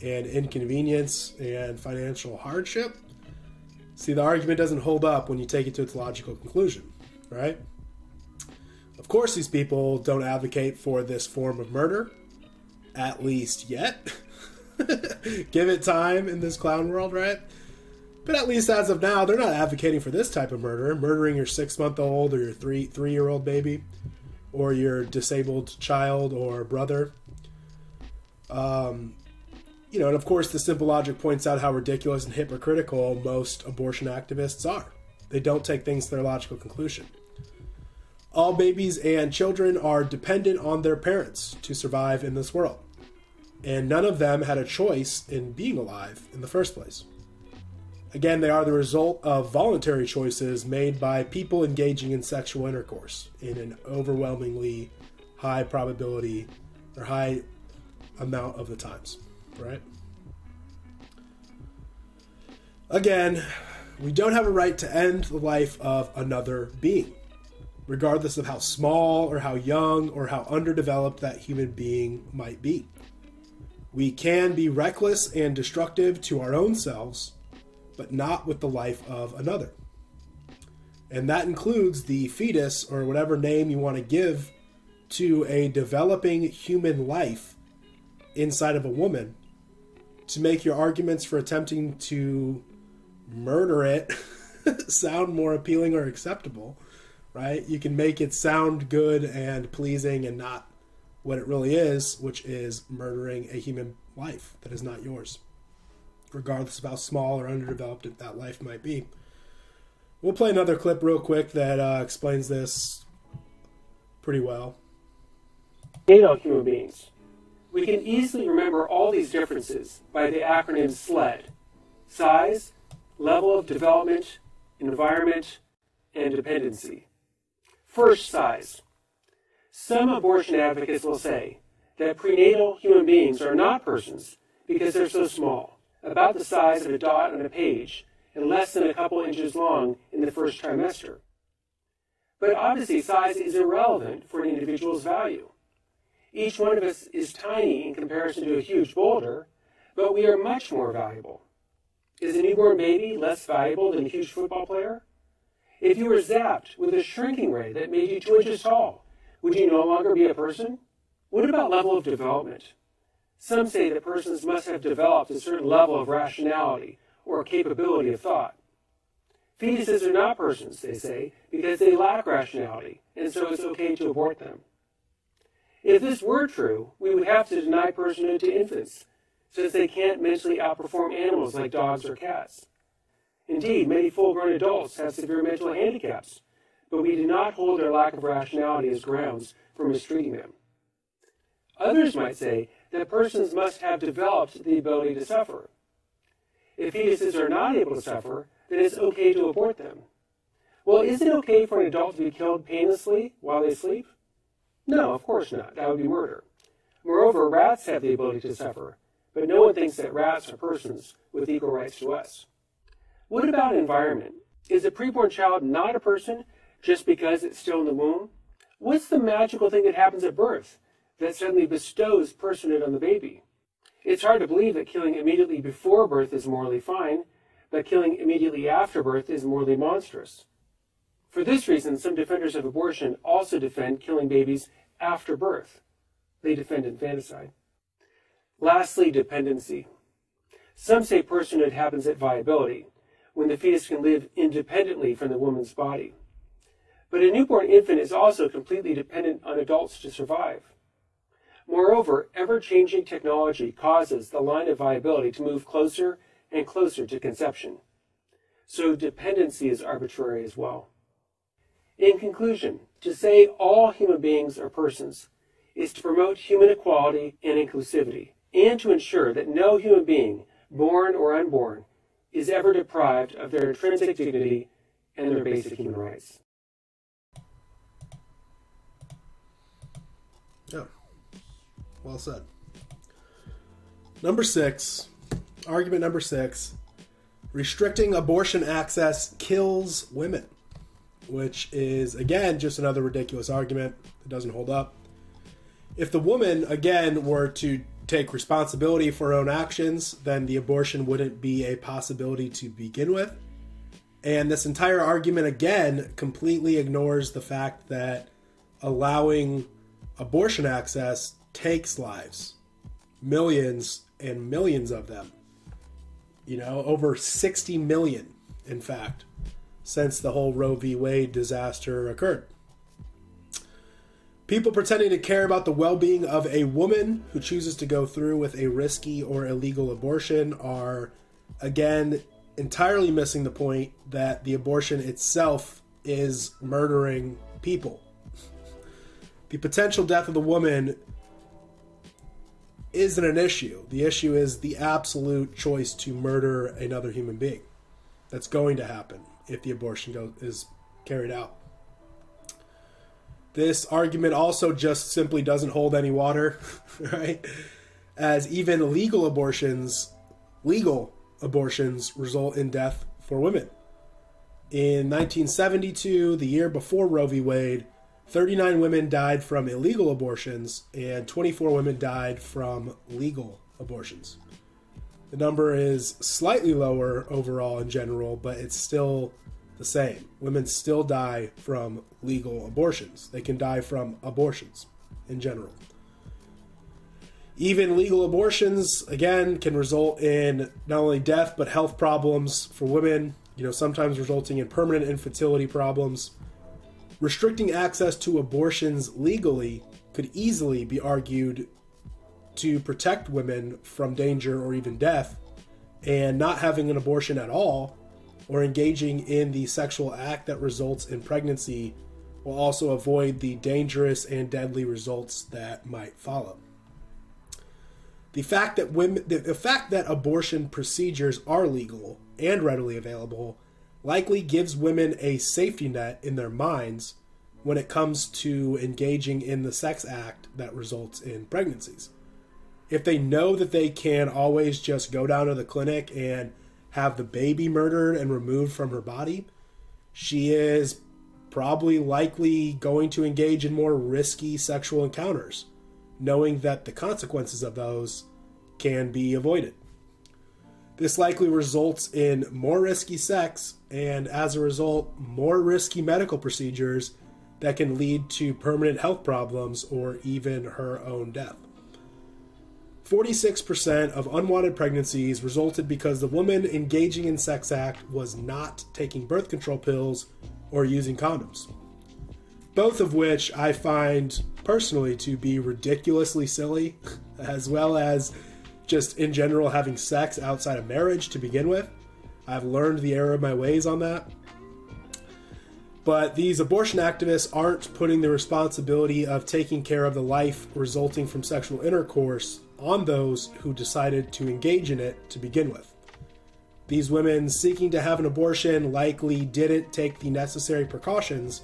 and inconvenience and financial hardship. See, the argument doesn't hold up when you take it to its logical conclusion, right? Of course, these people don't advocate for this form of murder, at least yet. Give it time in this clown world, right? But at least as of now, they're not advocating for this type of murder, murdering your six month old or your three three year old baby, or your disabled child or brother. Um, you know, and of course, the simple logic points out how ridiculous and hypocritical most abortion activists are. They don't take things to their logical conclusion. All babies and children are dependent on their parents to survive in this world, and none of them had a choice in being alive in the first place. Again, they are the result of voluntary choices made by people engaging in sexual intercourse in an overwhelmingly high probability or high amount of the times right? Again, we don't have a right to end the life of another being, regardless of how small or how young or how underdeveloped that human being might be. We can be reckless and destructive to our own selves, but not with the life of another. And that includes the fetus, or whatever name you want to give to a developing human life inside of a woman to make your arguments for attempting to murder it sound more appealing or acceptable, right? You can make it sound good and pleasing and not what it really is, which is murdering a human life that is not yours, regardless of how small or underdeveloped that life might be. We'll play another clip real quick that uh, explains this pretty well. Human beings we can easily remember all these differences by the acronym SLED size, level of development, environment, and dependency. First, size. Some abortion advocates will say that prenatal human beings are not persons because they're so small, about the size of a dot on a page and less than a couple inches long in the first trimester. But obviously, size is irrelevant for an individual's value. Each one of us is tiny in comparison to a huge boulder, but we are much more valuable. Is a newborn baby less valuable than a huge football player? If you were zapped with a shrinking ray that made you two inches tall, would you no longer be a person? What about level of development? Some say that persons must have developed a certain level of rationality or capability of thought. Fetuses are not persons, they say, because they lack rationality, and so it's okay to abort them. If this were true, we would have to deny personhood to infants, since they can't mentally outperform animals like dogs or cats. Indeed, many full grown adults have severe mental handicaps, but we do not hold their lack of rationality as grounds for mistreating them. Others might say that persons must have developed the ability to suffer. If fetuses are not able to suffer, then it's okay to abort them. Well, is it okay for an adult to be killed painlessly while they sleep? No, of course not. That would be murder. Moreover, rats have the ability to suffer, but no one thinks that rats are persons with equal rights to us. What about environment? Is a preborn child not a person just because it's still in the womb? What's the magical thing that happens at birth that suddenly bestows personhood on the baby? It's hard to believe that killing immediately before birth is morally fine, but killing immediately after birth is morally monstrous. For this reason, some defenders of abortion also defend killing babies after birth. They defend infanticide. Lastly, dependency. Some say personhood happens at viability, when the fetus can live independently from the woman's body. But a newborn infant is also completely dependent on adults to survive. Moreover, ever changing technology causes the line of viability to move closer and closer to conception. So dependency is arbitrary as well. In conclusion, to say all human beings are persons is to promote human equality and inclusivity, and to ensure that no human being, born or unborn, is ever deprived of their intrinsic dignity and their basic human rights. Yeah. Well said. Number six, argument number six restricting abortion access kills women which is again just another ridiculous argument that doesn't hold up. If the woman again were to take responsibility for her own actions, then the abortion wouldn't be a possibility to begin with. And this entire argument, again, completely ignores the fact that allowing abortion access takes lives. Millions and millions of them. You know, over 60 million, in fact, since the whole Roe v. Wade disaster occurred. People pretending to care about the well being of a woman who chooses to go through with a risky or illegal abortion are, again, entirely missing the point that the abortion itself is murdering people. The potential death of the woman isn't an issue. The issue is the absolute choice to murder another human being. That's going to happen if the abortion goes, is carried out. This argument also just simply doesn't hold any water, right? As even legal abortions, legal abortions result in death for women. In 1972, the year before Roe v. Wade, 39 women died from illegal abortions and 24 women died from legal abortions. The number is slightly lower overall in general, but it's still the same. Women still die from legal abortions. They can die from abortions in general. Even legal abortions, again, can result in not only death but health problems for women, you know, sometimes resulting in permanent infertility problems. Restricting access to abortions legally could easily be argued to protect women from danger or even death, and not having an abortion at all or engaging in the sexual act that results in pregnancy will also avoid the dangerous and deadly results that might follow. The fact that women the, fact that abortion procedures are legal and readily available likely gives women a safety net in their minds when it comes to engaging in the sex act that results in pregnancies. If they know that they can always just go down to the clinic and have the baby murdered and removed from her body, she is probably likely going to engage in more risky sexual encounters, knowing that the consequences of those can be avoided. This likely results in more risky sex and, as a result, more risky medical procedures that can lead to permanent health problems or even her own death. 46% of unwanted pregnancies resulted because the woman engaging in sex act was not taking birth control pills or using condoms. Both of which I find personally to be ridiculously silly, as well as just in general having sex outside of marriage to begin with. I've learned the error of my ways on that. But these abortion activists aren't putting the responsibility of taking care of the life resulting from sexual intercourse on those who decided to engage in it to begin with. These women seeking to have an abortion likely didn't take the necessary precautions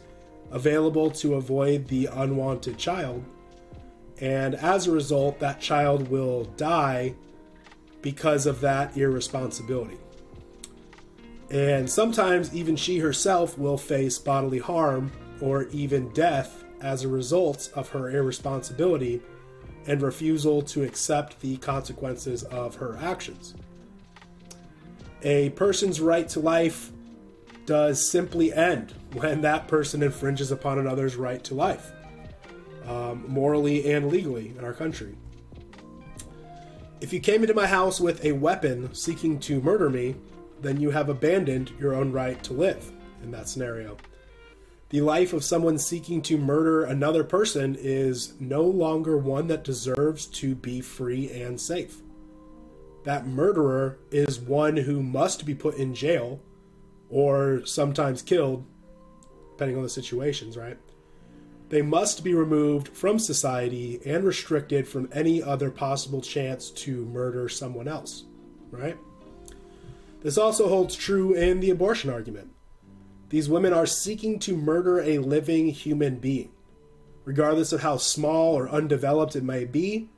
available to avoid the unwanted child, and as a result, that child will die because of that irresponsibility. And sometimes even she herself will face bodily harm or even death as a result of her irresponsibility and refusal to accept the consequences of her actions. A person's right to life does simply end when that person infringes upon another's right to life, um, morally and legally in our country. If you came into my house with a weapon seeking to murder me, then you have abandoned your own right to live in that scenario the life of someone seeking to murder another person is no longer one that deserves to be free and safe. That murderer is one who must be put in jail or sometimes killed, depending on the situations, right? They must be removed from society and restricted from any other possible chance to murder someone else, right? This also holds true in the abortion argument. These women are seeking to murder a living human being, regardless of how small or undeveloped it may be.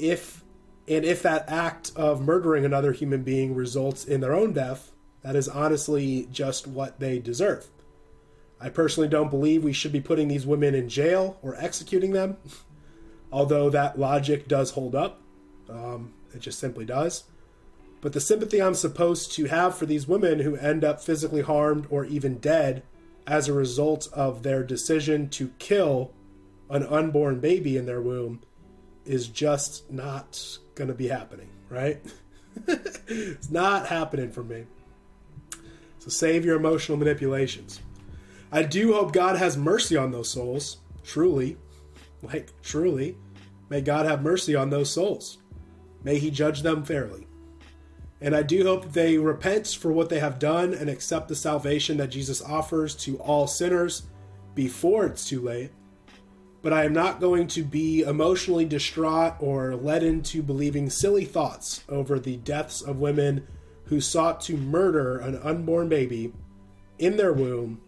If and if that act of murdering another human being results in their own death, that is honestly just what they deserve. I personally don't believe we should be putting these women in jail or executing them, although that logic does hold up. Um, it just simply does. But the sympathy I'm supposed to have for these women who end up physically harmed or even dead as a result of their decision to kill an unborn baby in their womb is just not going to be happening, right? it's not happening for me. So save your emotional manipulations. I do hope God has mercy on those souls, truly. Like, truly. May God have mercy on those souls. May He judge them fairly. And I do hope they repent for what they have done and accept the salvation that Jesus offers to all sinners before it's too late. But I am not going to be emotionally distraught or led into believing silly thoughts over the deaths of women who sought to murder an unborn baby in their womb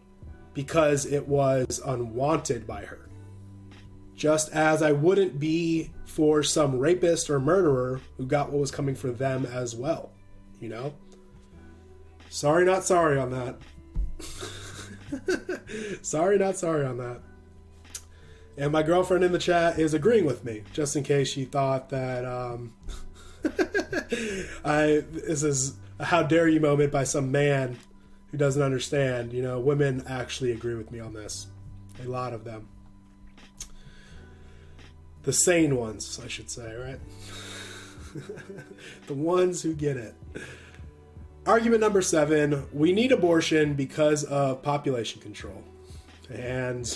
because it was unwanted by her. Just as I wouldn't be for some rapist or murderer who got what was coming for them as well you know? Sorry, not sorry on that. sorry, not sorry on that. And my girlfriend in the chat is agreeing with me, just in case she thought that um, I this is a how dare you moment by some man who doesn't understand. You know, women actually agree with me on this. A lot of them. The sane ones, I should say, right? the ones who get it. Argument number seven we need abortion because of population control. And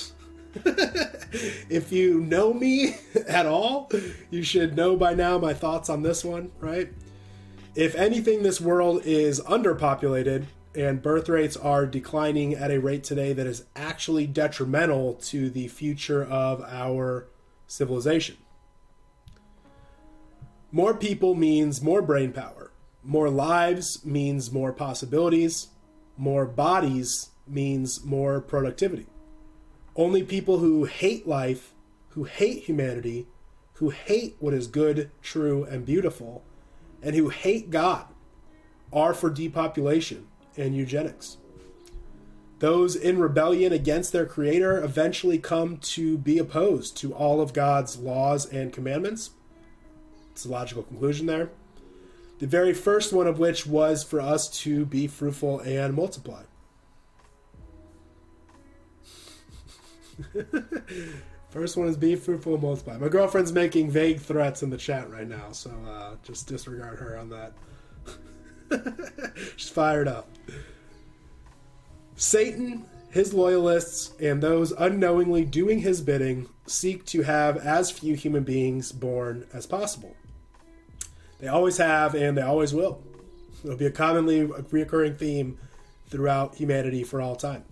if you know me at all, you should know by now my thoughts on this one, right? If anything, this world is underpopulated and birth rates are declining at a rate today that is actually detrimental to the future of our civilization. More people means more brain power. More lives means more possibilities. More bodies means more productivity. Only people who hate life, who hate humanity, who hate what is good, true, and beautiful, and who hate God are for depopulation and eugenics. Those in rebellion against their Creator eventually come to be opposed to all of God's laws and commandments it's a logical conclusion there. The very first one of which was for us to be fruitful and multiply. First one is be fruitful and multiply. My girlfriend's making vague threats in the chat right now, so uh, just disregard her on that. She's fired up. Satan, his loyalists, and those unknowingly doing his bidding seek to have as few human beings born as possible. They always have, and they always will. It'll be a commonly reoccurring theme throughout humanity for all time.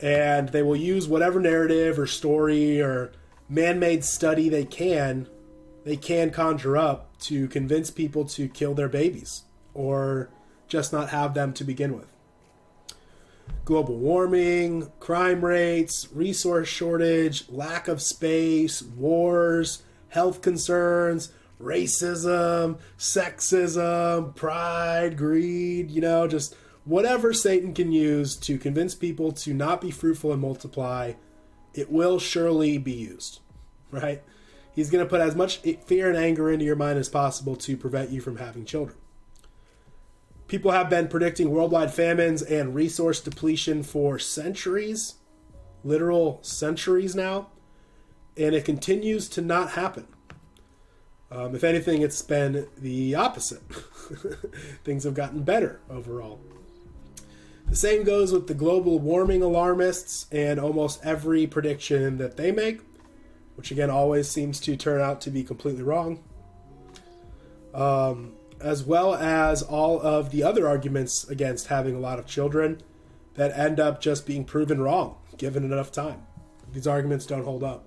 And they will use whatever narrative or story or man-made study they can, they can conjure up to convince people to kill their babies or just not have them to begin with. Global warming, crime rates, resource shortage, lack of space, wars, health concerns, racism, sexism, pride, greed, you know, just whatever Satan can use to convince people to not be fruitful and multiply, it will surely be used, right? He's going to put as much fear and anger into your mind as possible to prevent you from having children. People have been predicting worldwide famines and resource depletion for centuries, literal centuries now, and it continues to not happen. Um, if anything, it's been the opposite. Things have gotten better overall. The same goes with the global warming alarmists and almost every prediction that they make, which again always seems to turn out to be completely wrong. Um, as well as all of the other arguments against having a lot of children that end up just being proven wrong given enough time. These arguments don't hold up.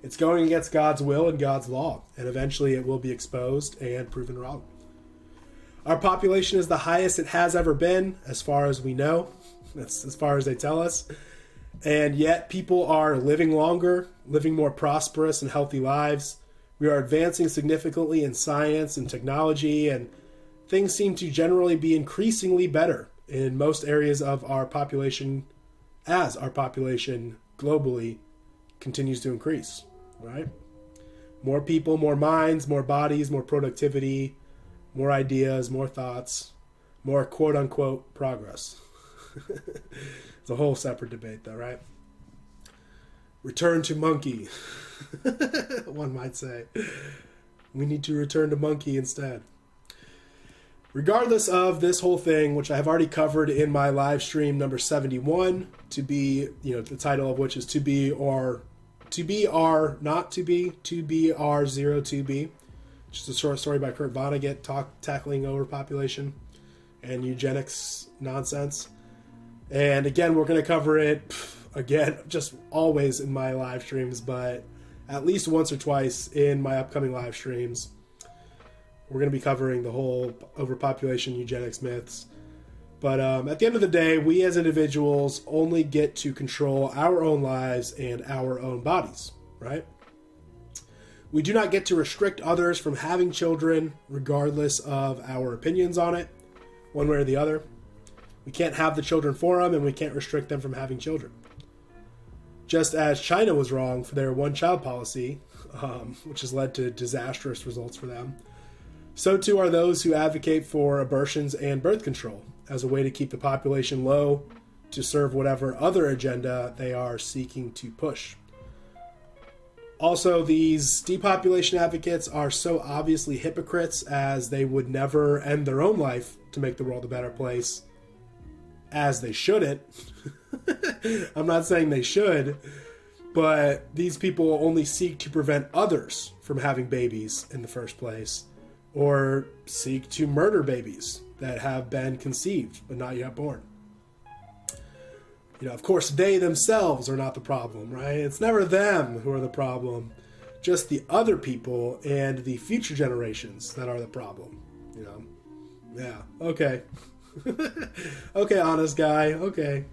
It's going against God's will and God's law, and eventually it will be exposed and proven wrong. Our population is the highest it has ever been, as far as we know. That's as far as they tell us. And yet, people are living longer, living more prosperous and healthy lives. We are advancing significantly in science and technology, and things seem to generally be increasingly better in most areas of our population as our population globally continues to increase right? More people, more minds, more bodies, more productivity, more ideas, more thoughts, more quote unquote progress. it's a whole separate debate, though, right? Return to monkey, one might say. We need to return to monkey instead. Regardless of this whole thing, which I have already covered in my live stream number 71, to be, you know, the title of which is to be or to be or not to be, to be r zero to be, just a short story by Kurt Vonnegut talk, tackling overpopulation and eugenics nonsense. And again, we're going to cover it again, just always in my live streams, but at least once or twice in my upcoming live streams. We're going to be covering the whole overpopulation eugenics myths. But um, at the end of the day, we as individuals only get to control our own lives and our own bodies, right? We do not get to restrict others from having children, regardless of our opinions on it, one way or the other. We can't have the children for them, and we can't restrict them from having children. Just as China was wrong for their one child policy, um, which has led to disastrous results for them, so too are those who advocate for abortions and birth control as a way to keep the population low to serve whatever other agenda they are seeking to push. Also, these depopulation advocates are so obviously hypocrites as they would never end their own life to make the world a better place, as they shouldn't. I'm not saying they should, but these people only seek to prevent others from having babies in the first place, or seek to murder babies that have been conceived but not yet born. You know, of course, they themselves are not the problem, right? It's never them who are the problem, just the other people and the future generations that are the problem. You know, yeah, okay, okay, honest guy, okay.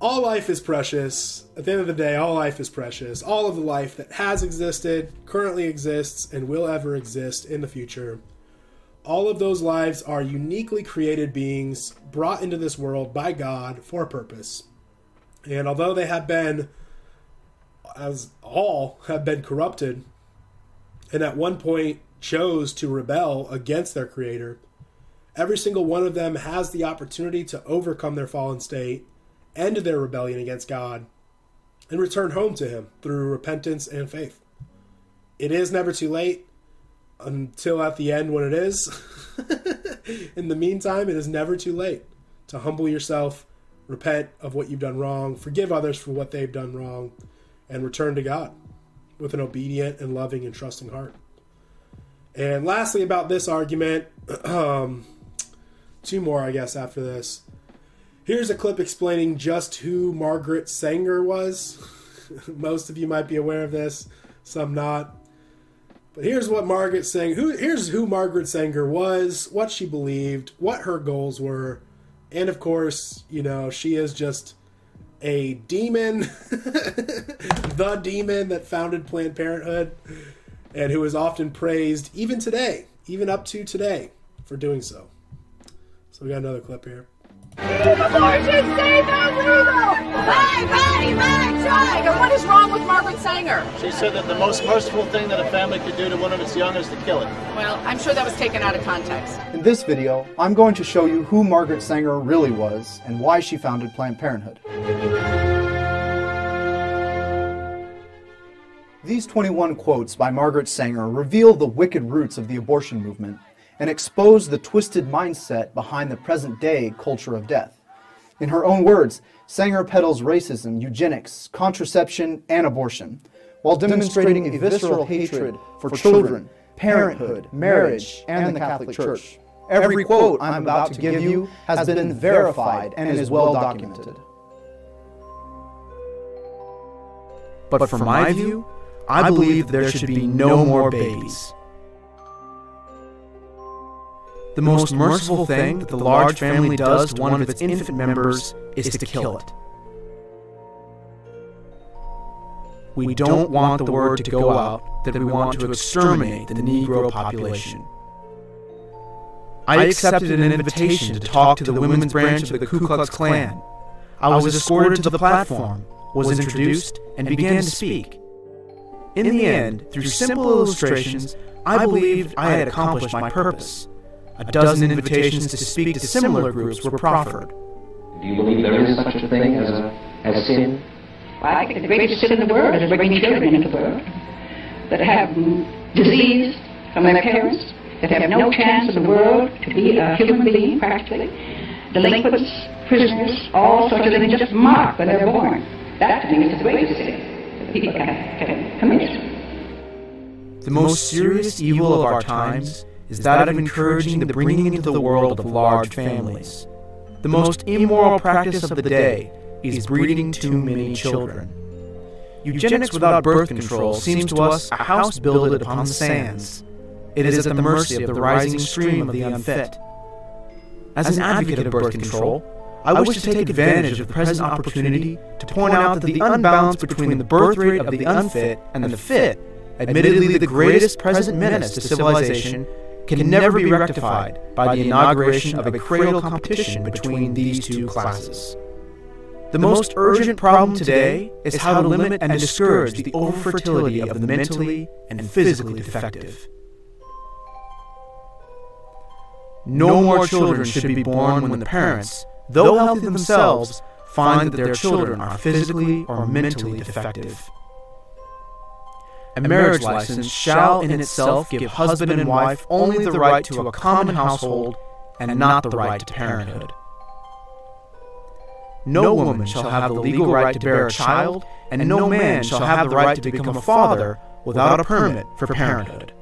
All life is precious. At the end of the day, all life is precious. All of the life that has existed, currently exists, and will ever exist in the future all of those lives are uniquely created beings brought into this world by God for a purpose. And although they have been, as all have been corrupted, and at one point chose to rebel against their Creator, every single one of them has the opportunity to overcome their fallen state, end their rebellion against God, and return home to Him through repentance and faith. It is never too late until at the end when it is. In the meantime, it is never too late to humble yourself, repent of what you've done wrong, forgive others for what they've done wrong, and return to God with an obedient and loving and trusting heart. And lastly, about this argument, um, two more, I guess, after this. Here's a clip explaining just who Margaret Sanger was. Most of you might be aware of this, some not. But here's what Margaret Sanger who here's who Margaret Sanger was, what she believed, what her goals were, and of course, you know, she is just a demon, the demon that founded Planned Parenthood, and who is often praised even today, even up to today, for doing so. So we got another clip here. Abortion, say no legal! My body, my child! And what is wrong with Margaret Sanger? She said that the most merciful thing that a family could do to one of its young is to kill it. Well, I'm sure that was taken out of context. In this video, I'm going to show you who Margaret Sanger really was and why she founded Planned Parenthood. These 21 quotes by Margaret Sanger reveal the wicked roots of the abortion movement and expose the twisted mindset behind the present day culture of death. In her own words, Sanger peddles racism, eugenics, contraception, and abortion, while demonstrating a visceral hatred for children, parenthood, marriage, and the Catholic Church. Every quote I'm about to give you has been verified and is well documented. But from my view, I believe there should be no more babies. The most merciful thing that the large family does to one of its infant members is to kill it. We don't want the word to go out that we want to exterminate the Negro population. I accepted an invitation to talk to the women's branch of the Ku Klux Klan. I was escorted to the platform, was introduced, and began to speak. In the end, through simple illustrations, I believed I had accomplished my purpose. A dozen invitations to speak to similar groups were proffered. Do you believe there is such a thing as a as sin? Well, I think the greatest sin in the world is bringing children into the world that have disease from their parents, that have no chance in the world to be a human being, practically. Delinquents, prisoners, all sorts of things just marked when they're born. That to me is the greatest sin that people can, can commit. The most serious evil of our times is that of encouraging the bringing into the world of large families. The most immoral practice of the day is breeding too many children. Eugenics without birth control seems to us a house builded upon the sands. It is at the mercy of the rising stream of the unfit. As an advocate of birth control, I wish to take advantage of the present opportunity to point out that the unbalance between the birth rate of the unfit and the fit, admittedly the greatest present menace to civilization, can never be rectified by the inauguration of a cradle competition between these two classes. The most urgent problem today is how to limit and discourage the overfertility of the mentally and physically defective. No more children should be born when the parents, though healthy themselves, find that their children are physically or mentally defective. A marriage license shall in itself give husband and wife only the right to a common household and not the right to parenthood. No woman shall have the legal right to bear a child, and no man shall have the right to become a father without a permit for parenthood.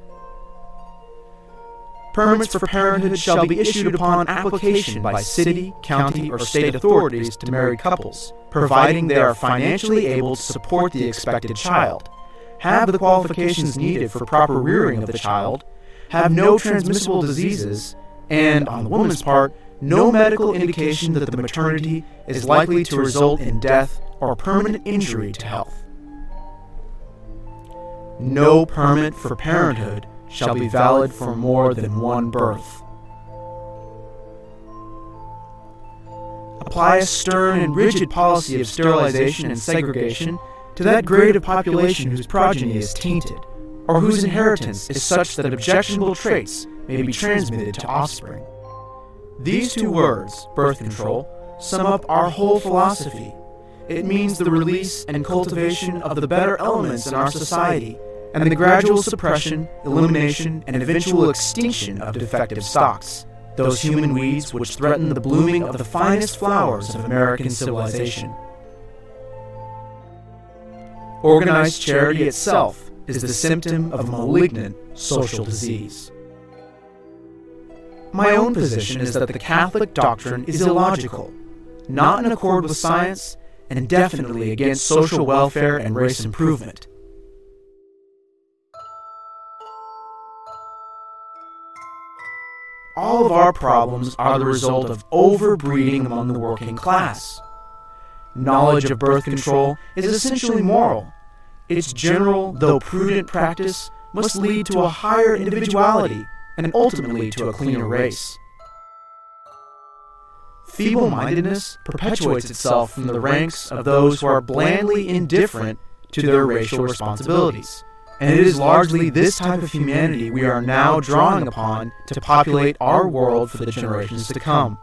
Permits for parenthood shall be issued upon application by city, county, or state authorities to married couples, providing they are financially able to support the expected child, have the qualifications needed for proper rearing of the child, have no transmissible diseases, and, on the woman's part, no medical indication that the maternity is likely to result in death or permanent injury to health. No permit for parenthood shall be valid for more than one birth. Apply a stern and rigid policy of sterilization and segregation to that grade of population whose progeny is tainted, or whose inheritance is such that objectionable traits may be transmitted to offspring. These two words, birth control, sum up our whole philosophy. It means the release and cultivation of the better elements in our society, and the gradual suppression, elimination, and eventual extinction of defective stocks, those human weeds which threaten the blooming of the finest flowers of American civilization. Organized charity itself is the symptom of malignant social disease. My own position is that the Catholic doctrine is illogical, not in accord with science, and definitely against social welfare and race improvement. All of our problems are the result of overbreeding among the working class. Knowledge of birth control is essentially moral. Its general, though prudent practice must lead to a higher individuality and ultimately to a cleaner race. Feeble mindedness perpetuates itself from the ranks of those who are blandly indifferent to their racial responsibilities. And it is largely this type of humanity we are now drawing upon to populate our world for the generations to come.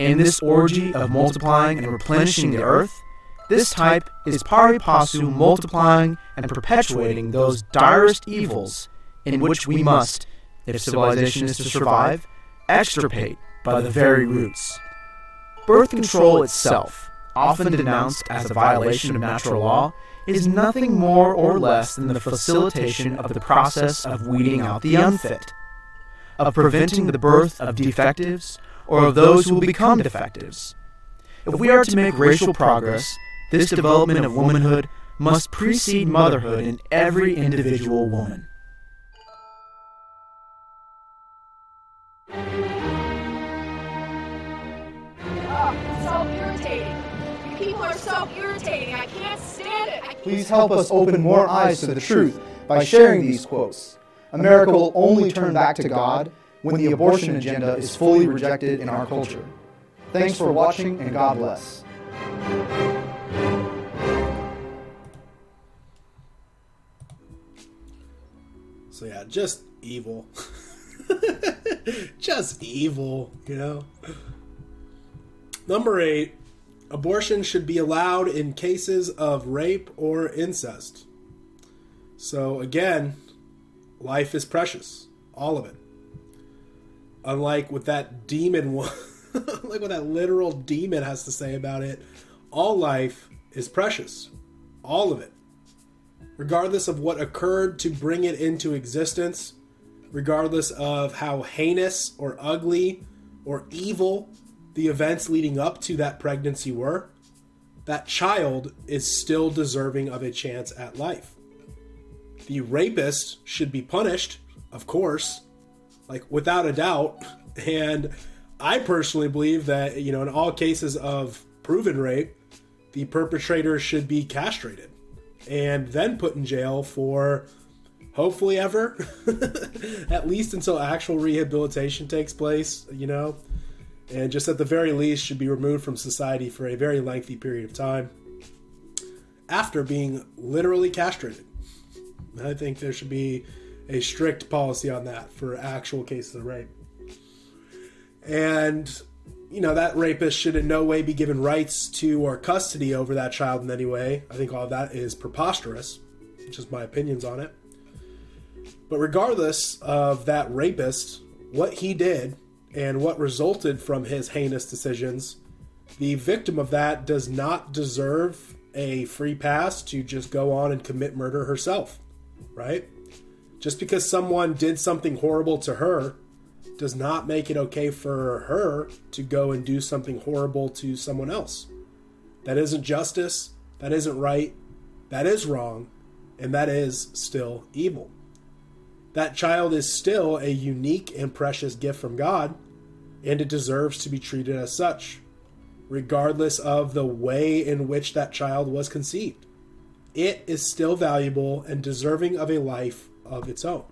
In this orgy of multiplying and replenishing the earth, this type is pari passu multiplying and perpetuating those direst evils in which we must, if civilization is to survive, extirpate by the very roots. Birth control itself, often denounced as a violation of natural law, is nothing more or less than the facilitation of the process of weeding out the unfit, of preventing the birth of defectives or of those who will become defectives. If we are to make racial progress, this development of womanhood must precede motherhood in every individual woman. Please help us open more eyes to the truth by sharing these quotes. America will only turn back to God when the abortion agenda is fully rejected in our culture. Thanks for watching and God bless. So yeah, just evil. just evil, you know. Number eight, abortion should be allowed in cases of rape or incest. So again, life is precious, all of it. Unlike what that demon, like what that literal demon has to say about it, all life is precious, all of it, regardless of what occurred to bring it into existence, regardless of how heinous or ugly or evil the events leading up to that pregnancy were, that child is still deserving of a chance at life. The rapist should be punished, of course, like without a doubt. And I personally believe that, you know, in all cases of proven rape, the perpetrator should be castrated and then put in jail for hopefully ever, at least until actual rehabilitation takes place, you know, and just at the very least should be removed from society for a very lengthy period of time after being literally castrated. I think there should be a strict policy on that for actual cases of rape. And, you know, that rapist should in no way be given rights to or custody over that child in any way. I think all of that is preposterous, just my opinions on it. But regardless of that rapist, what he did and what resulted from his heinous decisions, the victim of that does not deserve a free pass to just go on and commit murder herself, right? Just because someone did something horrible to her does not make it okay for her to go and do something horrible to someone else. That isn't justice, that isn't right, that is wrong, and that is still evil. That child is still a unique and precious gift from God, and it deserves to be treated as such, regardless of the way in which that child was conceived. It is still valuable and deserving of a life of its own.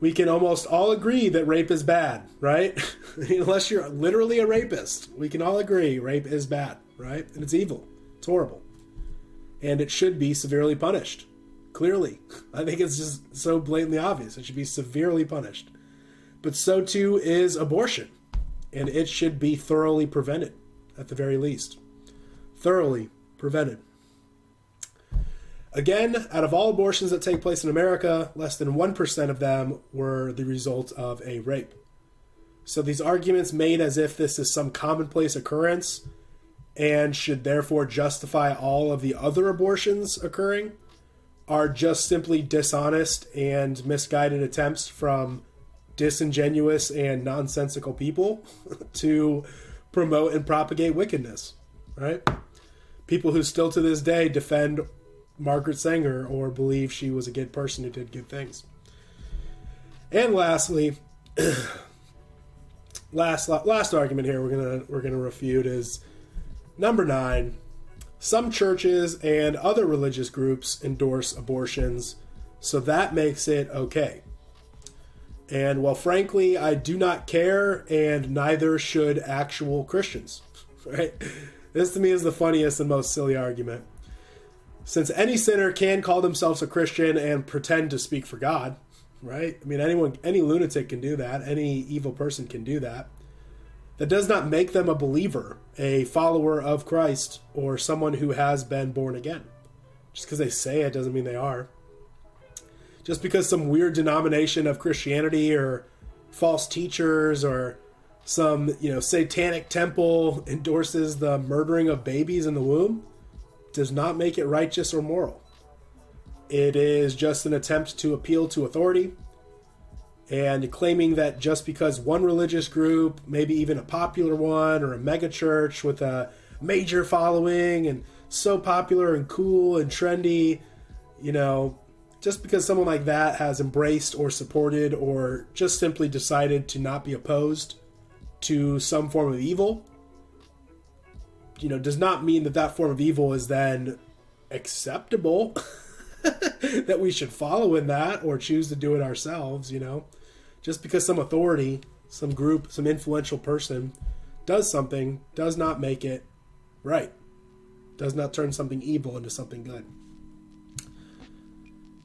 We can almost all agree that rape is bad, right? Unless you're literally a rapist, we can all agree rape is bad, right? And it's evil, it's horrible, and it should be severely punished. Clearly, I think it's just so blatantly obvious. It should be severely punished. But so too is abortion, and it should be thoroughly prevented, at the very least. Thoroughly prevented. Again, out of all abortions that take place in America, less than 1% of them were the result of a rape. So these arguments made as if this is some commonplace occurrence and should therefore justify all of the other abortions occurring are just simply dishonest and misguided attempts from disingenuous and nonsensical people to promote and propagate wickedness, right? People who still to this day defend Margaret Sanger or believe she was a good person who did good things. And lastly, last last argument here we're gonna we're gonna refute is number nine. Some churches and other religious groups endorse abortions, so that makes it okay. And well, frankly, I do not care, and neither should actual Christians. Right? This to me is the funniest and most silly argument. Since any sinner can call themselves a Christian and pretend to speak for God, right? I mean, anyone, any lunatic can do that. Any evil person can do that. That does not make them a believer, a follower of Christ, or someone who has been born again. Just because they say it doesn't mean they are. Just because some weird denomination of Christianity or false teachers or some, you know, satanic temple endorses the murdering of babies in the womb does not make it righteous or moral. It is just an attempt to appeal to authority and claiming that just because one religious group, maybe even a popular one or a megachurch with a major following and so popular and cool and trendy, you know, just because someone like that has embraced or supported or just simply decided to not be opposed to some form of evil, you know, does not mean that that form of evil is then acceptable. that we should follow in that or choose to do it ourselves, you know. Just because some authority, some group, some influential person does something does not make it right. Does not turn something evil into something good.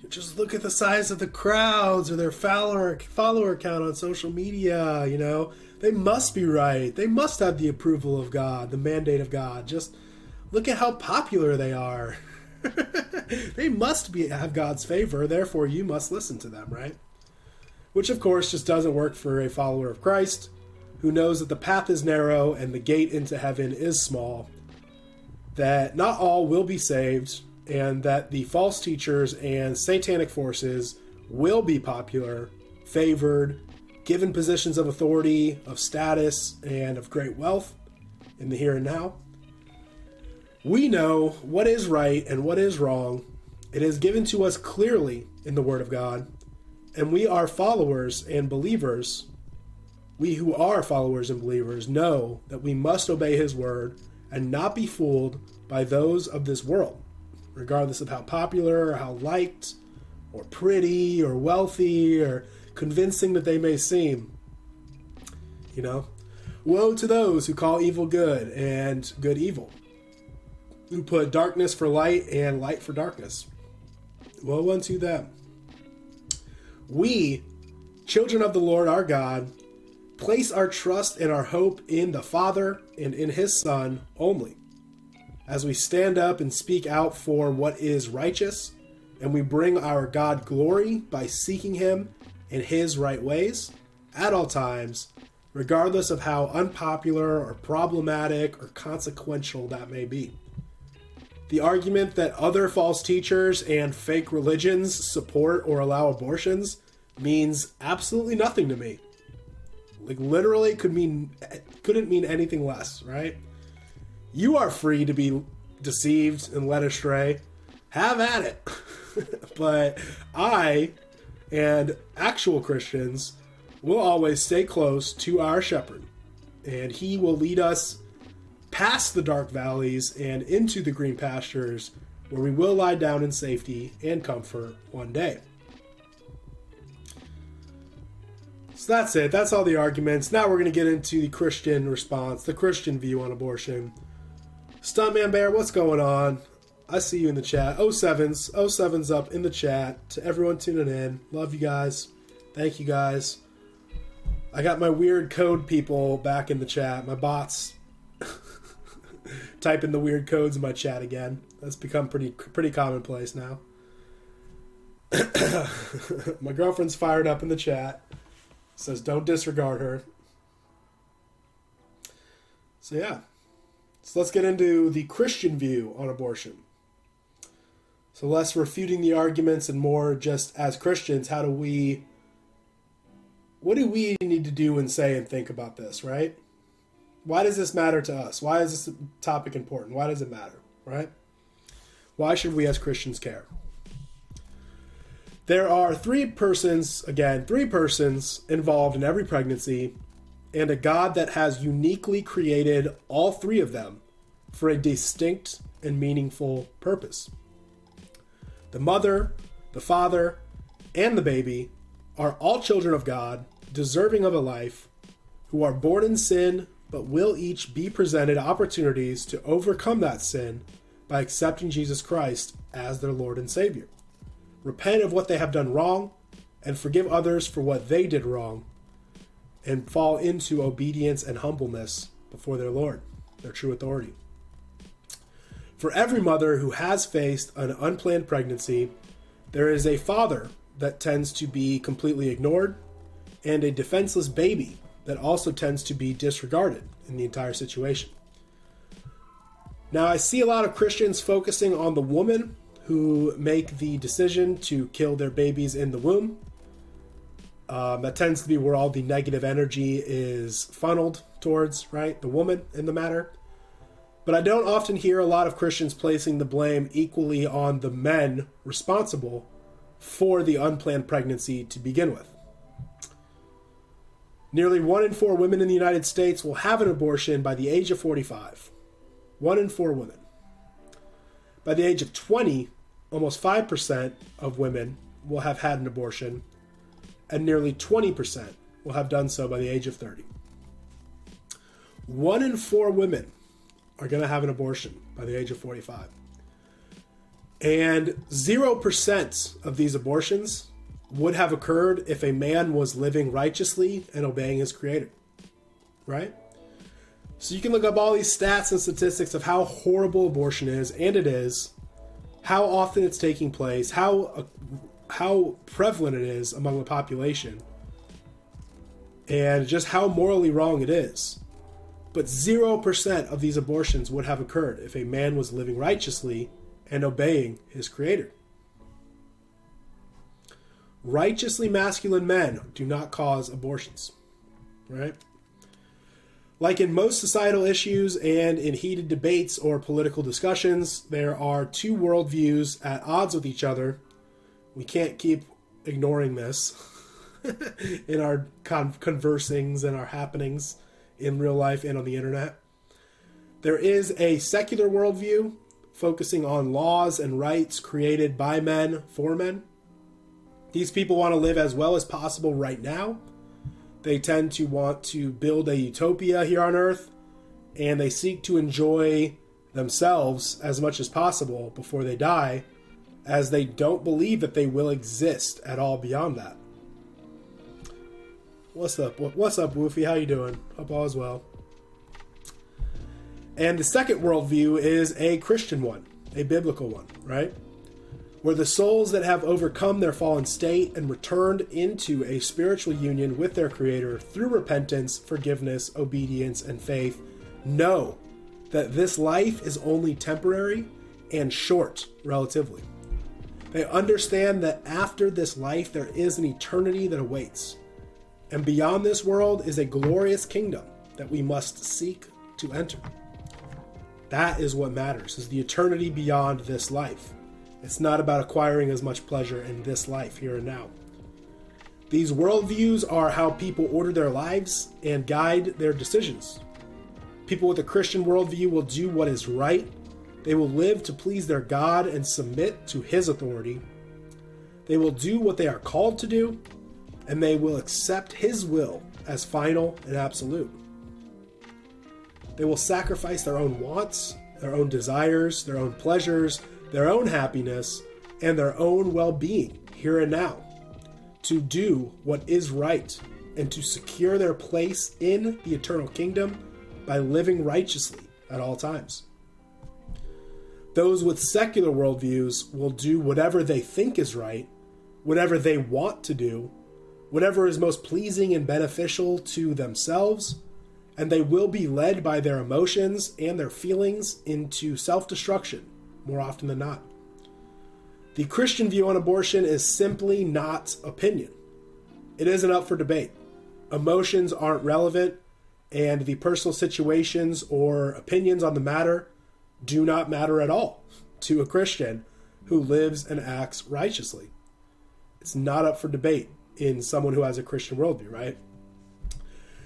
just look at the size of the crowds or their follower follower count on social media. You know, they must be right. They must have the approval of God, the mandate of God. Just look at how popular they are. they must be have God's favor. Therefore, you must listen to them, right? Which, of course, just doesn't work for a follower of Christ who knows that the path is narrow and the gate into heaven is small. That not all will be saved and that the false teachers and satanic forces will be popular, favored, given positions of authority, of status, and of great wealth in the here and now. We know what is right and what is wrong. It is given to us clearly in the Word of God, and we are followers and believers. We who are followers and believers know that we must obey His Word and not be fooled by those of this world regardless of how popular or how liked or pretty or wealthy or convincing that they may seem. You know? Woe to those who call evil good and good evil, who put darkness for light and light for darkness. Woe unto them. We, children of the Lord our God, place our trust and our hope in the Father and in His Son only as we stand up and speak out for what is righteous, and we bring our God glory by seeking Him in His right ways at all times, regardless of how unpopular or problematic or consequential that may be. The argument that other false teachers and fake religions support or allow abortions means absolutely nothing to me. Like literally could mean couldn't mean anything less, right? You are free to be deceived and led astray. Have at it. but I and actual Christians will always stay close to our shepherd, and he will lead us past the dark valleys and into the green pastures where we will lie down in safety and comfort one day. So that's it. That's all the arguments. Now we're going to get into the Christian response, the Christian view on abortion. Stuntman Bear, what's going on? I see you in the chat. 07's, 07's up in the chat. To everyone tuning in, love you guys. Thank you guys. I got my weird code people back in the chat. My bots typing the weird codes in my chat again. That's become pretty pretty commonplace now. my girlfriend's fired up in the chat. Says don't disregard her. So yeah. So let's get into the Christian view on abortion. So, less refuting the arguments and more just as Christians, how do we, what do we need to do and say and think about this, right? Why does this matter to us? Why is this topic important? Why does it matter, right? Why should we as Christians care? There are three persons, again, three persons involved in every pregnancy and a God that has uniquely created all three of them for a distinct and meaningful purpose. The mother, the father, and the baby are all children of God, deserving of a life, who are born in sin but will each be presented opportunities to overcome that sin by accepting Jesus Christ as their Lord and Savior. Repent of what they have done wrong and forgive others for what they did wrong and fall into obedience and humbleness before their Lord, their true authority. For every mother who has faced an unplanned pregnancy, there is a father that tends to be completely ignored and a defenseless baby that also tends to be disregarded in the entire situation. Now, I see a lot of Christians focusing on the woman who make the decision to kill their babies in the womb um, that tends to be where all the negative energy is funneled towards, right? The woman in the matter. But I don't often hear a lot of Christians placing the blame equally on the men responsible for the unplanned pregnancy to begin with. Nearly one in four women in the United States will have an abortion by the age of 45. One in four women. By the age of 20, almost 5% of women will have had an abortion, and nearly 20% will have done so by the age of 30. One in four women are going to have an abortion by the age of 45. And 0% of these abortions would have occurred if a man was living righteously and obeying his creator. Right? So you can look up all these stats and statistics of how horrible abortion is, and it is, how often it's taking place, how uh, how prevalent it is among the population, and just how morally wrong it is. But 0% of these abortions would have occurred if a man was living righteously and obeying his creator. Righteously masculine men do not cause abortions, right? Like in most societal issues and in heated debates or political discussions, there are two worldviews at odds with each other. We can't keep ignoring this in our con- and our happenings in real life and on the internet. There is a secular worldview focusing on laws and rights created by men for men. These people want to live as well as possible right now they tend to want to build a utopia here on Earth, and they seek to enjoy themselves as much as possible before they die, as they don't believe that they will exist at all beyond that. What's up? What's up, Woofy? How you doing? Hope all is well. And the second worldview is a Christian one, a biblical one, right? where the souls that have overcome their fallen state and returned into a spiritual union with their Creator through repentance, forgiveness, obedience, and faith know that this life is only temporary and short, relatively. They understand that after this life, there is an eternity that awaits. And beyond this world is a glorious kingdom that we must seek to enter. That is what matters, is the eternity beyond this life. It's not about acquiring as much pleasure in this life, here and now. These worldviews are how people order their lives and guide their decisions. People with a Christian worldview will do what is right. They will live to please their God and submit to His authority. They will do what they are called to do, and they will accept His will as final and absolute. They will sacrifice their own wants, their own desires, their own pleasures, their own happiness, and their own well being here and now, to do what is right, and to secure their place in the eternal kingdom by living righteously at all times. Those with secular worldviews will do whatever they think is right, whatever they want to do, whatever is most pleasing and beneficial to themselves, and they will be led by their emotions and their feelings into self destruction more often than not. The Christian view on abortion is simply not opinion. It isn't up for debate. Emotions aren't relevant, and the personal situations or opinions on the matter do not matter at all to a Christian who lives and acts righteously. It's not up for debate in someone who has a Christian worldview, right?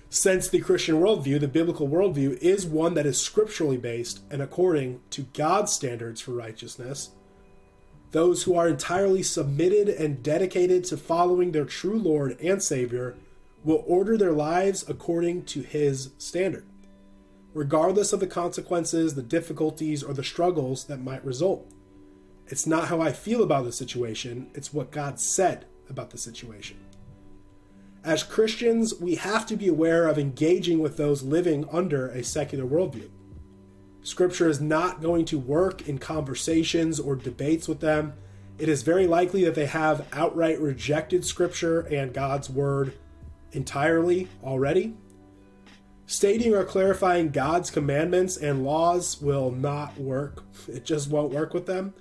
since the Christian worldview, the biblical worldview, is one that is scripturally based and according to God's standards for righteousness. Those who are entirely submitted and dedicated to following their true Lord and Savior will order their lives according to His standard, regardless of the consequences, the difficulties, or the struggles that might result. It's not how I feel about the situation, it's what God said about the situation. As Christians, we have to be aware of engaging with those living under a secular worldview. Scripture is not going to work in conversations or debates with them. It is very likely that they have outright rejected Scripture and God's Word entirely already. Stating or clarifying God's commandments and laws will not work. It just won't work with them,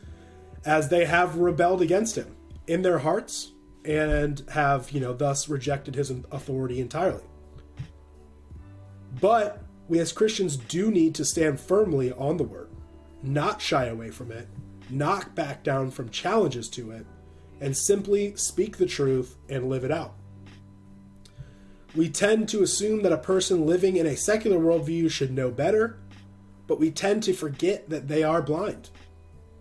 as they have rebelled against Him in their hearts and have, you know, thus rejected his authority entirely. But we as Christians do need to stand firmly on the word, not shy away from it, not back down from challenges to it, and simply speak the truth and live it out. We tend to assume that a person living in a secular worldview should know better, but we tend to forget that they are blind.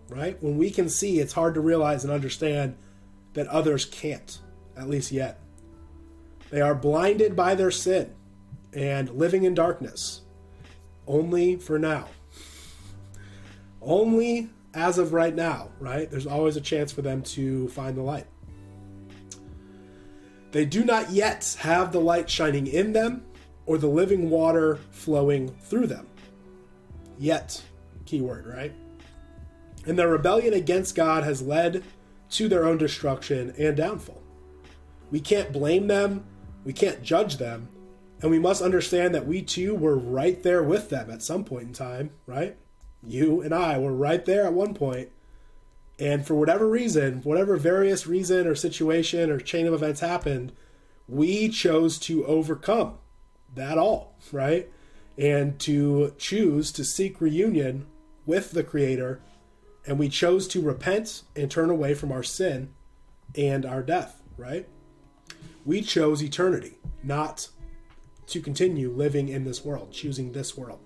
Right? When we can see, it's hard to realize and understand that others can't, at least yet. They are blinded by their sin and living in darkness, only for now. Only as of right now, right? There's always a chance for them to find the light. They do not yet have the light shining in them or the living water flowing through them. Yet, keyword, right? And their rebellion against God has led to their own destruction and downfall. We can't blame them, we can't judge them, and we must understand that we too were right there with them at some point in time, right? You and I were right there at one point, and for whatever reason, whatever various reason or situation or chain of events happened, we chose to overcome that all, right? And to choose to seek reunion with the Creator. And we chose to repent and turn away from our sin and our death, right? We chose eternity, not to continue living in this world, choosing this world.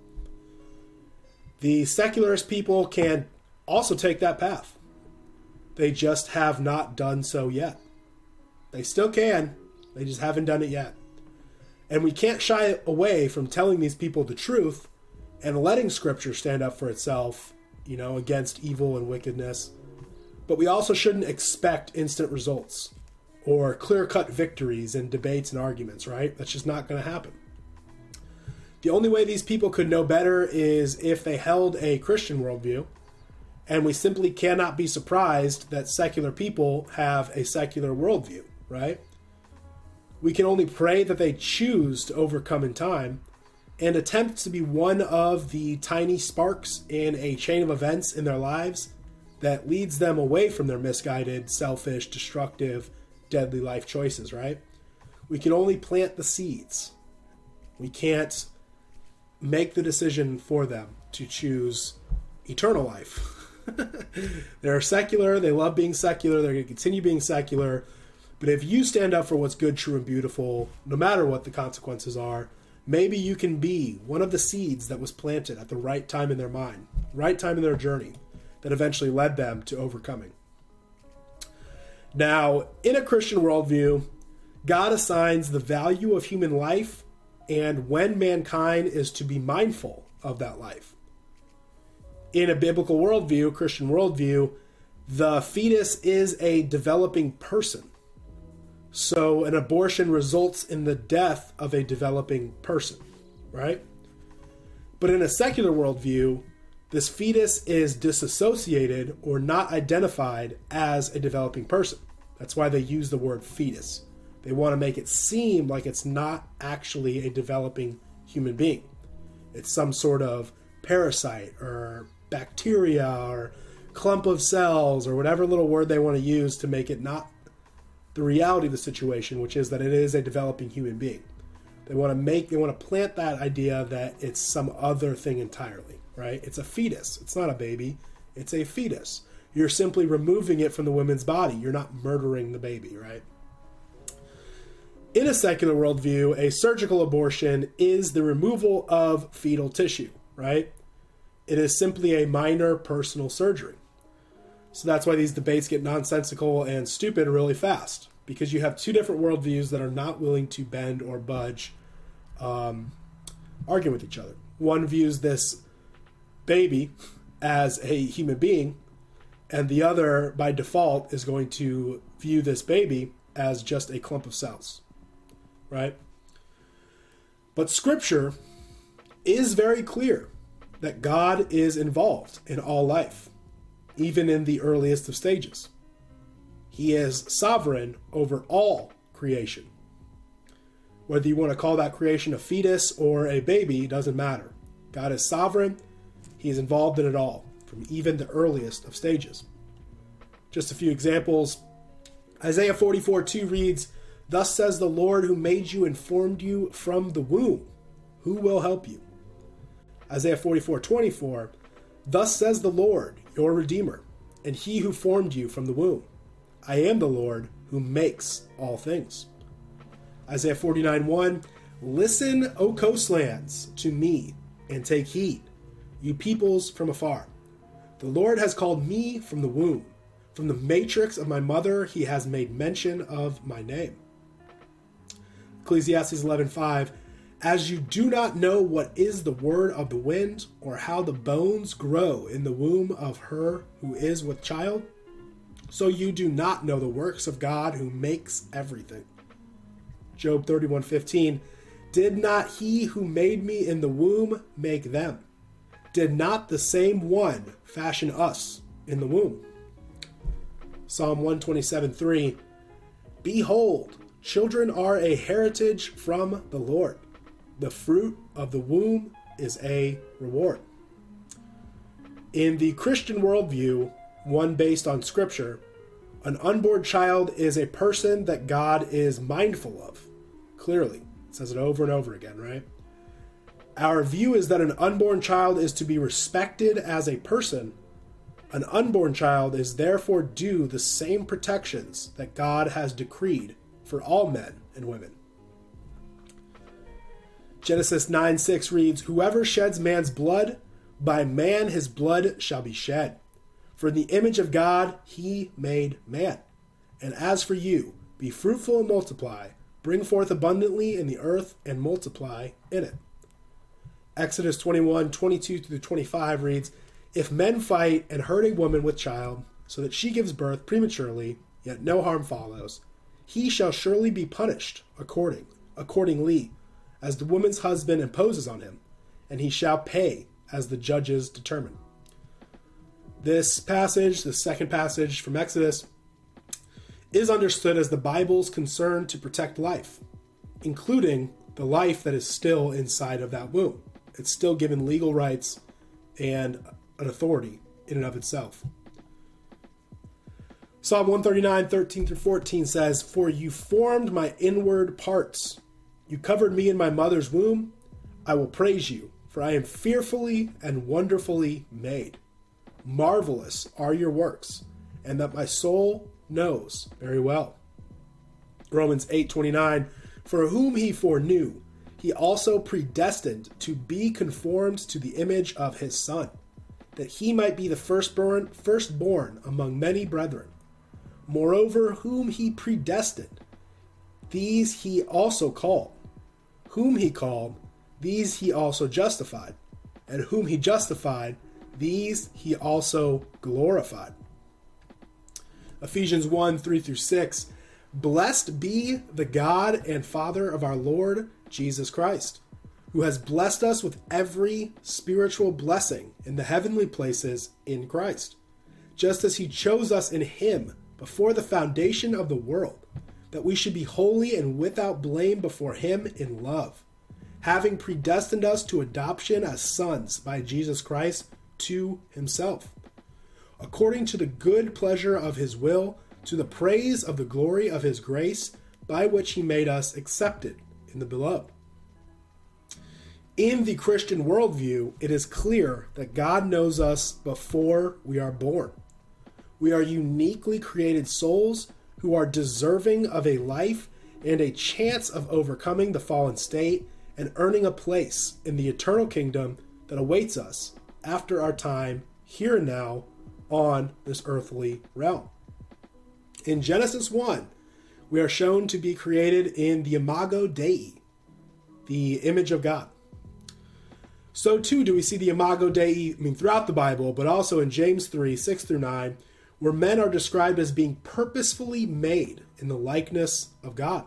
The secularist people can also take that path. They just have not done so yet. They still can, they just haven't done it yet. And we can't shy away from telling these people the truth and letting scripture stand up for itself, you know, against evil and wickedness. But we also shouldn't expect instant results or clear cut victories in debates and arguments, right? That's just not going to happen. The only way these people could know better is if they held a Christian worldview, and we simply cannot be surprised that secular people have a secular worldview, right? We can only pray that they choose to overcome in time and attempt to be one of the tiny sparks in a chain of events in their lives that leads them away from their misguided, selfish, destructive, deadly life choices, right? We can only plant the seeds. We can't make the decision for them to choose eternal life. they're secular, they love being secular, they're going to continue being secular but if you stand up for what's good, true, and beautiful, no matter what the consequences are, maybe you can be one of the seeds that was planted at the right time in their mind, right time in their journey, that eventually led them to overcoming. Now, in a Christian worldview, God assigns the value of human life and when mankind is to be mindful of that life. In a biblical worldview, Christian worldview, the fetus is a developing person. So an abortion results in the death of a developing person, right? But in a secular worldview, this fetus is disassociated or not identified as a developing person. That's why they use the word fetus. They want to make it seem like it's not actually a developing human being. It's some sort of parasite or bacteria or clump of cells or whatever little word they want to use to make it not the reality of the situation, which is that it is a developing human being. They want to make, they want to plant that idea that it's some other thing entirely, right? It's a fetus. It's not a baby. It's a fetus. You're simply removing it from the woman's body. You're not murdering the baby, right? In a secular worldview, a surgical abortion is the removal of fetal tissue, right? It is simply a minor personal surgery. So that's why these debates get nonsensical and stupid really fast because you have two different worldviews that are not willing to bend or budge, um, arguing with each other. One views this baby as a human being, and the other, by default, is going to view this baby as just a clump of cells, right? But Scripture is very clear that God is involved in all life even in the earliest of stages. He is sovereign over all creation. Whether you want to call that creation a fetus or a baby doesn't matter. God is sovereign, He is involved in it all, from even the earliest of stages. Just a few examples. Isaiah 44 2 reads, Thus says the Lord who made you and formed you from the womb. Who will help you? Isaiah 44 24, Thus says the Lord, your Redeemer, and he who formed you from the womb. I am the Lord who makes all things. Isaiah 49 1 Listen, O coastlands, to me, and take heed, you peoples from afar. The Lord has called me from the womb. From the matrix of my mother, he has made mention of my name. Ecclesiastes 11:5 As you do not know what is the word of the wind, or how the bones grow in the womb of her who is with child, so you do not know the works of God who makes everything. Job 31:15 Did not he who made me in the womb make them? Did not the same one fashion us in the womb? Psalm 127:3 Behold, children are a heritage from the Lord. The fruit of the womb is a reward. In the Christian worldview, one based on Scripture, an unborn child is a person that God is mindful of. Clearly, it says it over and over again, right? Our view is that an unborn child is to be respected as a person. An unborn child is therefore due the same protections that God has decreed for all men and women. Genesis 9 6 reads, Whoever sheds man's blood, by man his blood shall be shed. For in the image of God he made man. And as for you, be fruitful and multiply, bring forth abundantly in the earth and multiply in it. Exodus 21 22 through 25 reads, If men fight and hurt a woman with child, so that she gives birth prematurely, yet no harm follows, he shall surely be punished according accordingly as the woman's husband imposes on him, and he shall pay as the judges determine. This passage, the second passage from Exodus, is understood as the Bible's concern to protect life, including the life that is still inside of that womb. It's still given legal rights and an authority in and of itself. Psalm 139, 13 through 14 says, For you formed my inward parts. You covered me in my mother's womb. I will praise you, for I am fearfully and wonderfully made. Marvelous are your works, and that my soul knows very well. Romans 8:29 For whom he foreknew, he also predestined to be conformed to the image of his son, that he might be the firstborn firstborn among many brethren. Moreover, whom he predestined, these he also called. Whom he called, these he also justified. And whom he justified, these he also glorified. Ephesians 1 3 through 6. Blessed be the God and Father of our Lord Jesus Christ, who has blessed us with every spiritual blessing in the heavenly places in Christ, just as he chose us in him before the foundation of the world, that we should be holy and without blame before him in love, having predestined us to adoption as sons by Jesus Christ to himself, according to the good pleasure of his will, to the praise of the glory of his grace, by which he made us accepted in the beloved. In the Christian worldview, it is clear that God knows us before we are born. We are uniquely created souls who are deserving of a life and a chance of overcoming the fallen state and earning a place in the eternal kingdom that awaits us after our time here and now on this earthly realm. In Genesis 1, we are shown to be created in the imago Dei, the image of God. So too do we see the imago Dei I mean, throughout the Bible, but also in James 3 6 through 9, where men are described as being purposefully made in the likeness of God.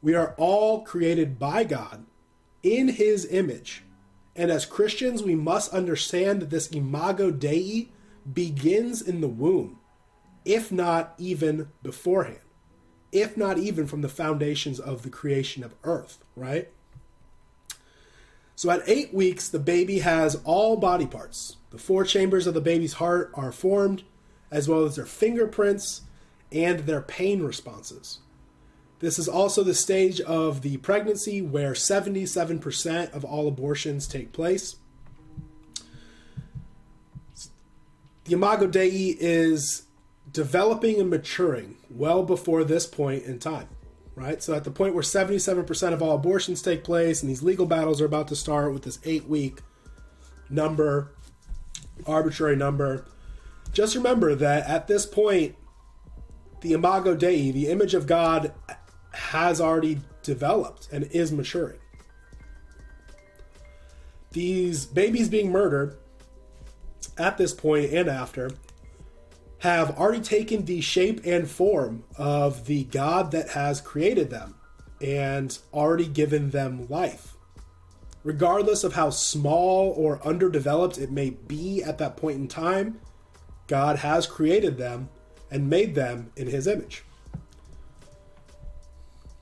We are all created by God in his image. And as Christians, we must understand that this imago Dei begins in the womb, if not even beforehand, if not even from the foundations of the creation of earth, right? So at eight weeks, the baby has all body parts. The four chambers of the baby's heart are formed, as well as their fingerprints and their pain responses. This is also the stage of the pregnancy where 77% of all abortions take place. The Imago Dei is developing and maturing well before this point in time, right? So, at the point where 77% of all abortions take place and these legal battles are about to start with this eight week number, arbitrary number, just remember that at this point, the Imago Dei, the image of God, has already developed and is maturing. these babies being murdered at this point and after have already taken the shape and form of the God that has created them and already given them life. Regardless of how small or underdeveloped it may be at that point in time, God has created them and made them in his image.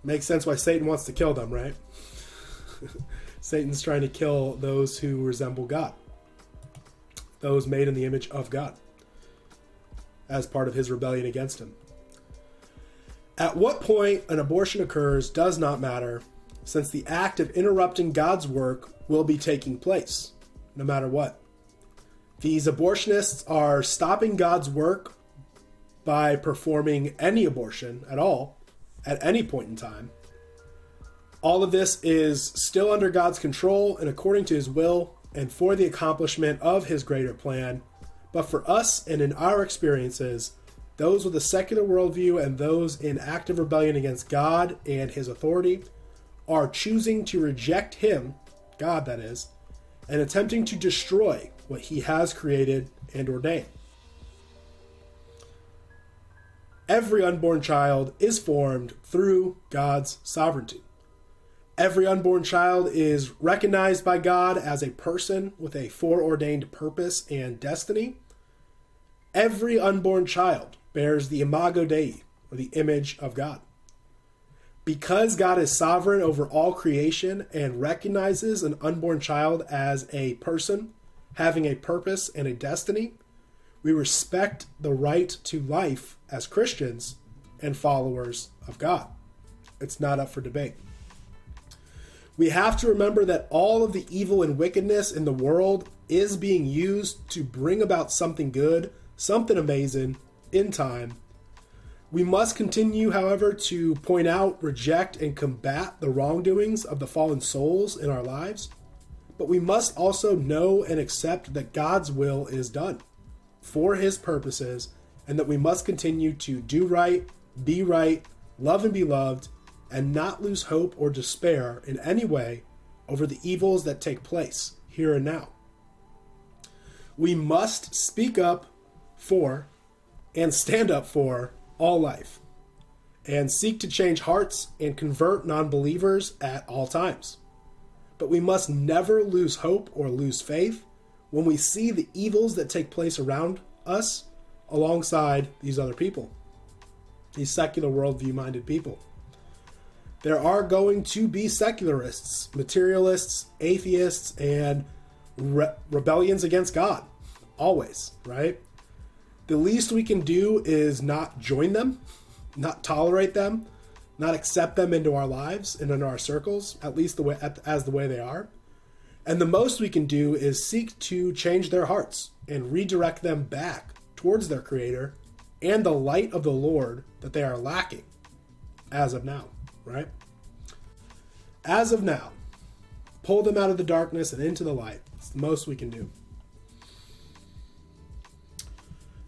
Makes sense why Satan wants to kill them, right? Satan's trying to kill those who resemble God, those made in the image of God, as part of his rebellion against him. At what point an abortion occurs does not matter, since the act of interrupting God's work will be taking place, no matter what. These abortionists are stopping God's work by performing any abortion at all, at any point in time all of this is still under God's control and according to his will and for the accomplishment of his greater plan. But for us and in our experiences, those with a secular worldview and those in active rebellion against God and his authority are choosing to reject him, God that is, and attempting to destroy what he has created and ordained. Every unborn child is formed through God's sovereignty. Every unborn child is recognized by God as a person with a foreordained purpose and destiny. Every unborn child bears the imago Dei, or the image of God. Because God is sovereign over all creation and recognizes an unborn child as a person having a purpose and a destiny, we respect the right to life as Christians and followers of God. It's not up for debate. We have to remember that all of the evil and wickedness in the world is being used to bring about something good, something amazing in time. We must continue, however, to point out, reject, and combat the wrongdoings of the fallen souls in our lives. But we must also know and accept that God's will is done for his purposes, and that we must continue to do right, be right, love and be loved, and not lose hope or despair in any way over the evils that take place here and now. We must speak up for and stand up for all life and seek to change hearts and convert non believers at all times. But we must never lose hope or lose faith when we see the evils that take place around us alongside these other people, these secular worldview minded people there are going to be secularists, materialists, atheists, and re- rebellions against God. Always, right? The least we can do is not join them, not tolerate them, not accept them into our lives and into our circles, at least the way as the way they are. And the most we can do is seek to change their hearts and redirect them back towards their creator and the light of the Lord that they are lacking as of now right? As of now, pull them out of the darkness and into the light. It's the most we can do.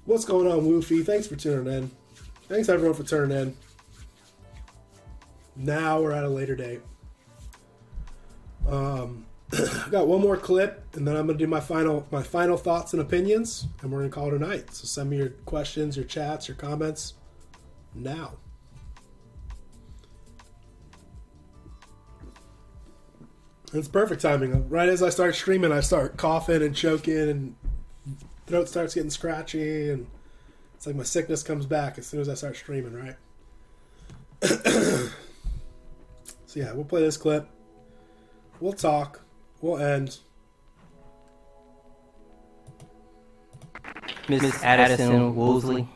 What's going on, Woofy? Thanks for tuning in. Thanks everyone for tuning in. Now we're at a later date. Um, I got one more clip, and then I'm gonna do my final my final thoughts and opinions, and we're gonna call it a night. So send me your questions, your chats, your comments now. It's perfect timing. Right as I start streaming, I start coughing and choking, and throat starts getting scratchy, and it's like my sickness comes back as soon as I start streaming. Right. so yeah, we'll play this clip. We'll talk. We'll end. Miss Addison Woolsey.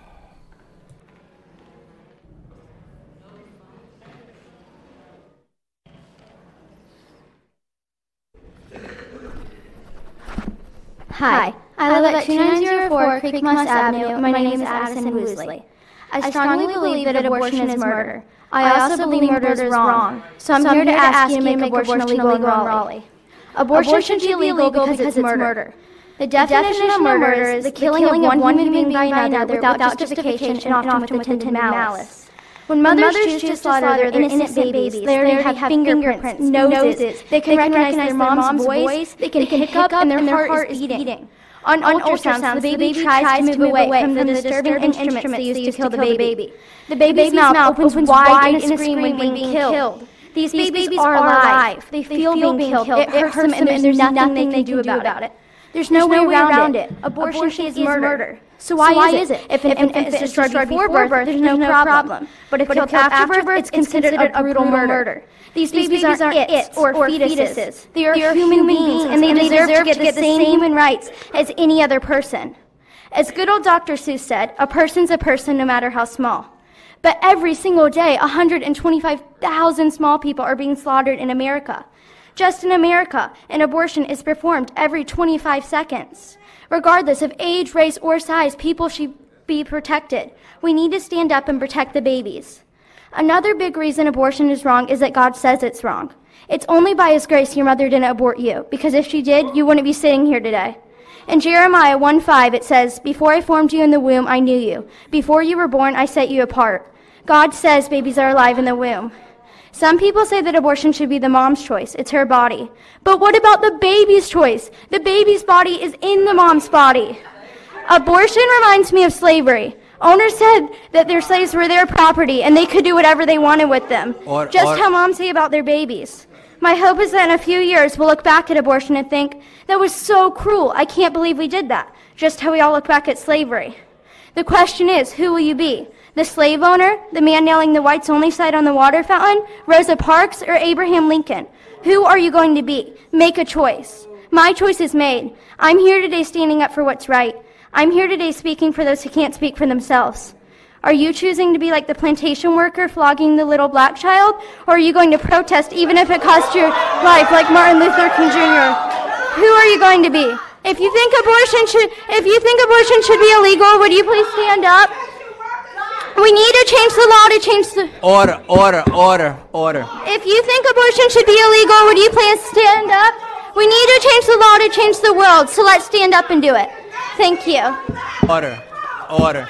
Hi, I live at 2904 Creekmoss Avenue, and my name is Addison Woosley. I strongly believe that abortion is murder. I also believe murder is wrong, so I'm here to ask you to make abortion illegal in Raleigh. Abortion should be illegal because it's murder. The definition of murder is the killing of one human being by another without justification and often with intent and malice. When mothers, choose to slaughter their innocent babies, they already have fingerprints, noses, they can recognize their mom's voice, they can hiccup, and their heart is beating. On, ultrasounds, the baby tries to move away from the disturbing instruments they used to kill the baby. The baby's mouth opens wide in a scream when being killed. These babies are alive. They feel being killed. It hurts them, and there's nothing they can do about it. There's no way around it. Abortion is murder. So why is it? If an infant is destroyed before birth, there's no problem. But if killed after birth, it's considered a brutal murder. These babies aren't its or fetuses. They are human beings, and they deserve to get the same human rights as any other person. As good old Dr. Seuss said, a person's a person no matter how small. But every single day, 125,000 small people are being slaughtered in America. Just in America, an abortion is performed every 25 seconds. Regardless of age, race, or size, people should be protected. We need to stand up and protect the babies. Another big reason abortion is wrong is that God says it's wrong. It's only by His grace your mother didn't abort you, because if she did, you wouldn't be sitting here today. In Jeremiah 1 5, it says, Before I formed you in the womb, I knew you. Before you were born, I set you apart. God says babies are alive in the womb. Some people say that abortion should be the mom's choice. It's her body. But what about the baby's choice? The baby's body is in the mom's body. Abortion reminds me of slavery. Owners said that their slaves were their property and they could do whatever they wanted with them. Or- just or- how moms say about their babies. My hope is that in a few years we'll look back at abortion and think, that was so cruel. I can't believe we did that. Just how we all look back at slavery. The question is, who will you be? The slave owner, the man nailing the whites only sign on the water fountain, Rosa Parks, or Abraham Lincoln? Who are you going to be? Make a choice. My choice is made. I'm here today standing up for what's right. I'm here today speaking for those who can't speak for themselves. Are you choosing to be like the plantation worker flogging the little black child? Or are you going to protest even if it costs your life like Martin Luther King Jr.? Who are you going to be? If you think abortion should if you think abortion should be illegal, would you please stand up? We need to change the law to change the Order, order, order, order. if you think abortion should be illegal, would you please stand up? We need to change the law to change the world, so let's stand up and do it. Thank you. Order, order.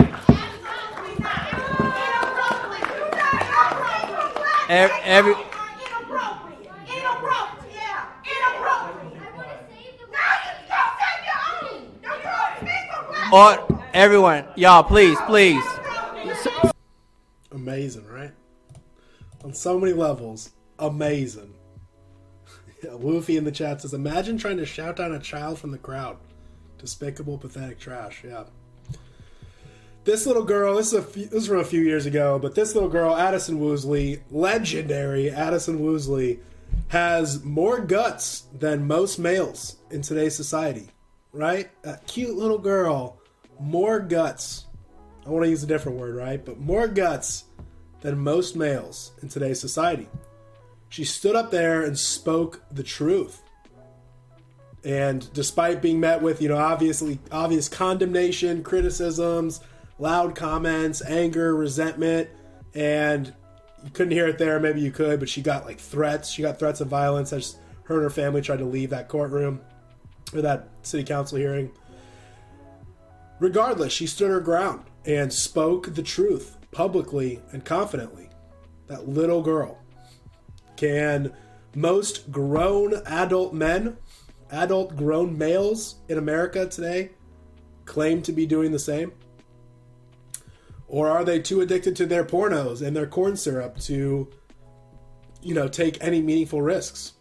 Every, every or everyone, y'all, please, please. Amazing, right? On so many levels, amazing. Yeah, Woofy in the chat says, "Imagine trying to shout down a child from the crowd. Despicable, pathetic trash." Yeah. This little girl. This is a few, this is from a few years ago, but this little girl, Addison Woosley, legendary Addison Woosley, has more guts than most males in today's society. Right? A cute little girl, more guts. I want to use a different word, right? But more guts than most males in today's society. She stood up there and spoke the truth. And despite being met with, you know, obviously obvious condemnation, criticisms, loud comments, anger, resentment, and you couldn't hear it there, maybe you could, but she got like threats. She got threats of violence as her and her family tried to leave that courtroom or that city council hearing. Regardless, she stood her ground and spoke the truth publicly and confidently. That little girl. Can most grown adult men, adult grown males in America today claim to be doing the same? Or are they too addicted to their pornos and their corn syrup to, you know, take any meaningful risks?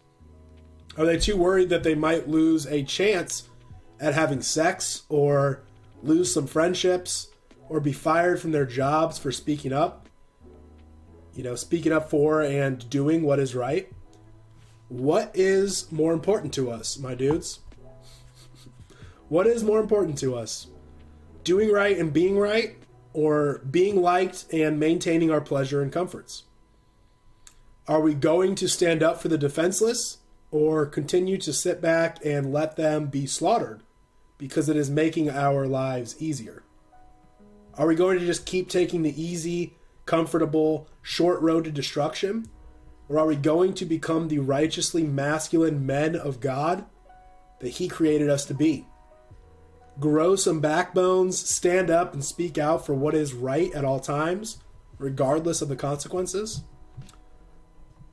Are they too worried that they might lose a chance at having sex or lose some friendships or be fired from their jobs for speaking up? You know, speaking up for and doing what is right. What is more important to us, my dudes? What is more important to us? Doing right and being right, or being liked and maintaining our pleasure and comforts? Are we going to stand up for the defenseless or continue to sit back and let them be slaughtered because it is making our lives easier? Are we going to just keep taking the easy, comfortable, short road to destruction? Or are we going to become the righteously masculine men of God that He created us to be? Grow some backbones, stand up and speak out for what is right at all times? regardless of the consequences?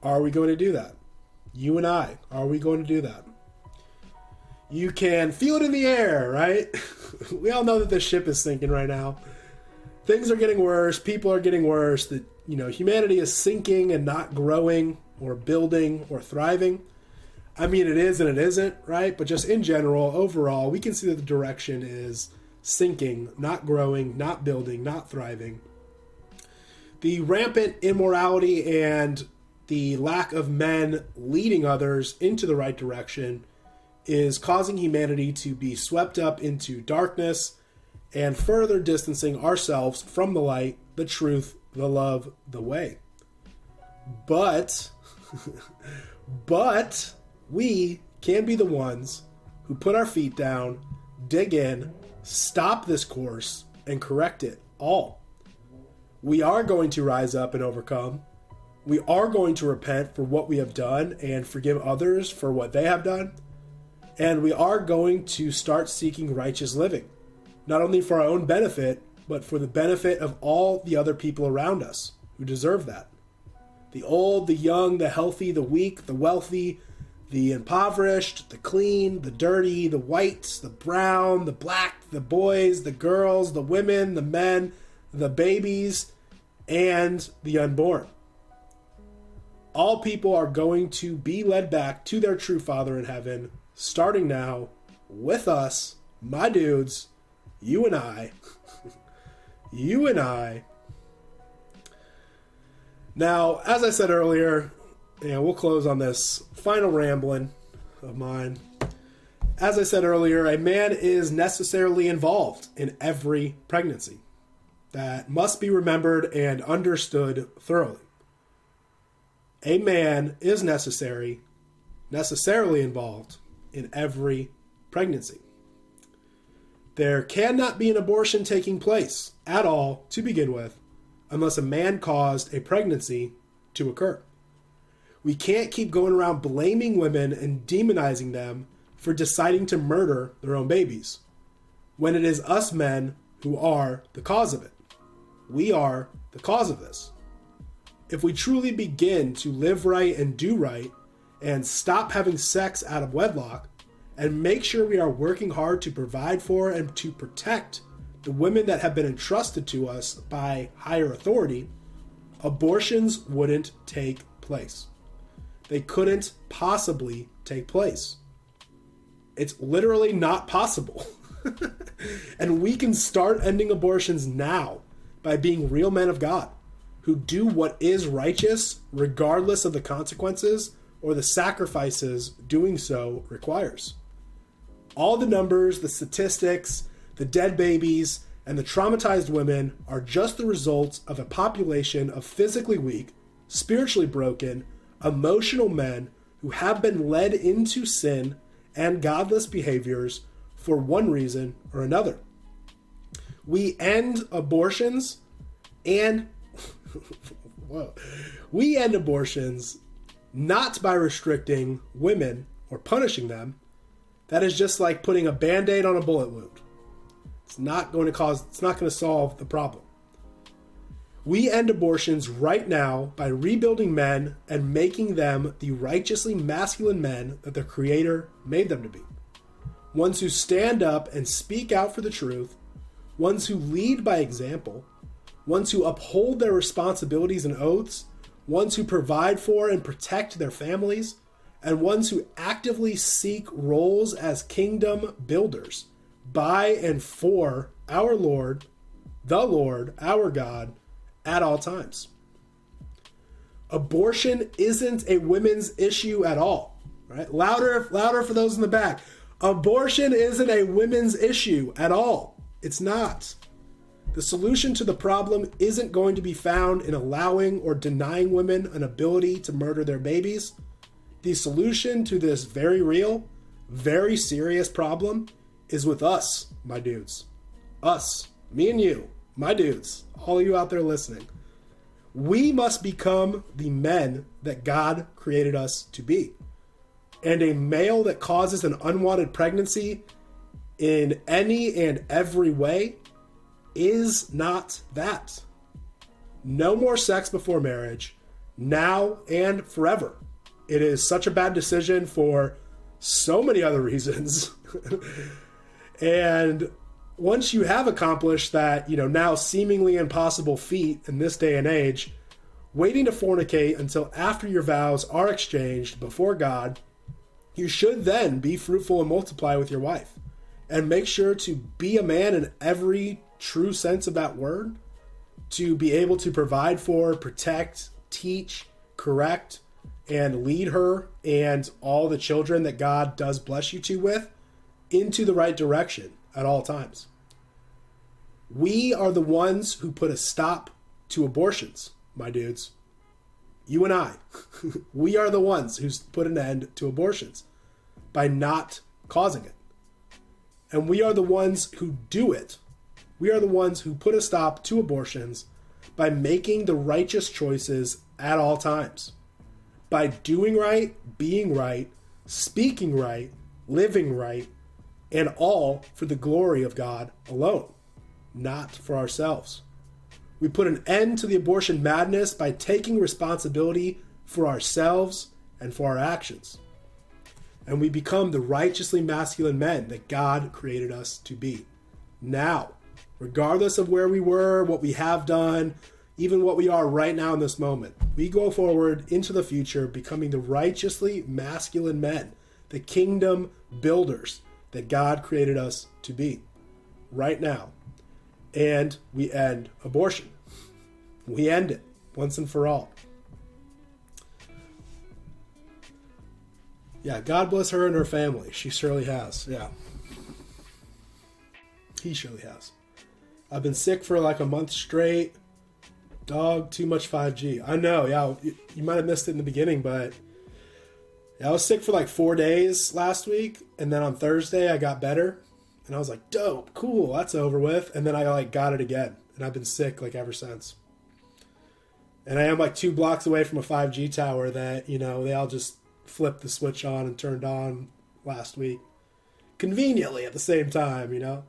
Are we going to do that? You and I, are we going to do that? You can feel it in the air, right? we all know that the ship is sinking right now. Things are getting worse, people are getting worse, that you know, humanity is sinking and not growing or building or thriving. I mean, it is and it isn't, right? But just in general, overall, we can see that the direction is sinking, not growing, not building, not thriving. The rampant immorality and the lack of men leading others into the right direction is causing humanity to be swept up into darkness and further distancing ourselves from the light, the truth, the love, the way. But, but, we can be the ones who put our feet down, dig in, stop this course, and correct it all. We are going to rise up and overcome. We are going to repent for what we have done and forgive others for what they have done. And we are going to start seeking righteous living, not only for our own benefit, but for the benefit of all the other people around us who deserve that. The old, the young, the healthy, the weak, the wealthy, the impoverished, the clean, the dirty, the white, the brown, the black, the boys, the girls, the women, the men, the babies, and the unborn. All people are going to be led back to their true Father in heaven, starting now with us, my dudes, you and I. you and I. Now, as I said earlier, and we'll close on this final rambling of mine. As I said earlier, a man is necessarily involved in every pregnancy. That must be remembered and understood thoroughly. A man is necessary, necessarily involved in every pregnancy. There cannot be an abortion taking place at all to begin with unless a man caused a pregnancy to occur. We can't keep going around blaming women and demonizing them for deciding to murder their own babies when it is us men who are the cause of it. We are the cause of this. If we truly begin to live right and do right and stop having sex out of wedlock, and make sure we are working hard to provide for and to protect the women that have been entrusted to us by higher authority, abortions wouldn't take place. They couldn't possibly take place. It's literally not possible. and we can start ending abortions now by being real men of God who do what is righteous regardless of the consequences or the sacrifices doing so requires all the numbers, the statistics, the dead babies, and the traumatized women are just the results of a population of physically weak, spiritually broken, emotional men who have been led into sin and godless behaviors for one reason or another. We end abortions and whoa, we end abortions not by restricting women or punishing them, that is just like putting a band aid on a bullet wound. It's not going to cause, it's not going to solve the problem. We end abortions right now by rebuilding men and making them the righteously masculine men that their Creator made them to be. Ones who stand up and speak out for the truth, ones who lead by example, ones who uphold their responsibilities and oaths, ones who provide for and protect their families, and ones who actively seek roles as kingdom builders by and for our Lord, the Lord, our God, at all times. Abortion isn't a women's issue at all. Right? Louder, louder for those in the back. Abortion isn't a women's issue at all. It's not. The solution to the problem isn't going to be found in allowing or denying women an ability to murder their babies the solution to this very real, very serious problem is with us, my dudes. Us, me and you, my dudes, all you out there listening. We must become the men that God created us to be. And a male that causes an unwanted pregnancy in any and every way is not that. No more sex before marriage, now and forever. It is such a bad decision for so many other reasons. and once you have accomplished that, you know, now seemingly impossible feat in this day and age, waiting to fornicate until after your vows are exchanged before God, you should then be fruitful and multiply with your wife. And make sure to be a man in every true sense of that word, to be able to provide for, protect, teach, correct, and lead her and all the children that God does bless you to with into the right direction at all times. We are the ones who put a stop to abortions, my dudes. You and I. we are the ones who's put an end to abortions by not causing it. And we are the ones who do it. We are the ones who put a stop to abortions by making the righteous choices at all times. By doing right, being right, speaking right, living right, and all for the glory of God alone, not for ourselves. We put an end to the abortion madness by taking responsibility for ourselves and for our actions. And we become the righteously masculine men that God created us to be. Now, regardless of where we were, what we have done, even what we are right now in this moment, we go forward into the future becoming the righteously masculine men, the kingdom builders that God created us to be right now. And we end abortion. We end it once and for all. Yeah, God bless her and her family. She surely has. Yeah. He surely has. I've been sick for like a month straight. Dog, too much 5G. I know, yeah. You, might have missed it in the beginning, but yeah, I was sick for like four days last week, and then on Thursday I got better, and I was like, "Dope, cool, that's over with." And then I like got it again, and I've been sick like ever since. And I am like two blocks away from a 5G tower that you know they all just flipped the switch on and turned on last week, conveniently at the same time, you know.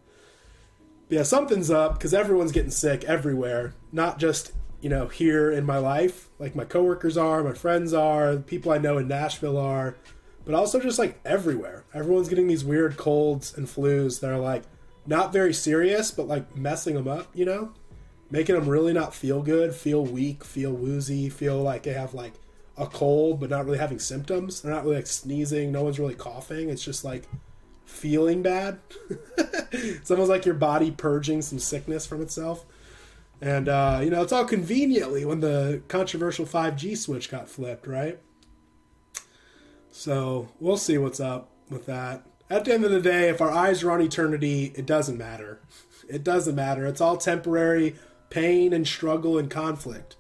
But yeah, something's up because everyone's getting sick everywhere, not just you know, here in my life, like my coworkers are, my friends are, people I know in Nashville are, but also just like everywhere. Everyone's getting these weird colds and flus that are like not very serious, but like messing them up, you know? Making them really not feel good, feel weak, feel woozy, feel like they have like a cold, but not really having symptoms. They're not really like sneezing, no one's really coughing. It's just like feeling bad. it's almost like your body purging some sickness from itself. And, uh, you know, it's all conveniently when the controversial 5G switch got flipped, right? So we'll see what's up with that. At the end of the day, if our eyes are on eternity, it doesn't matter. It doesn't matter. It's all temporary pain and struggle and conflict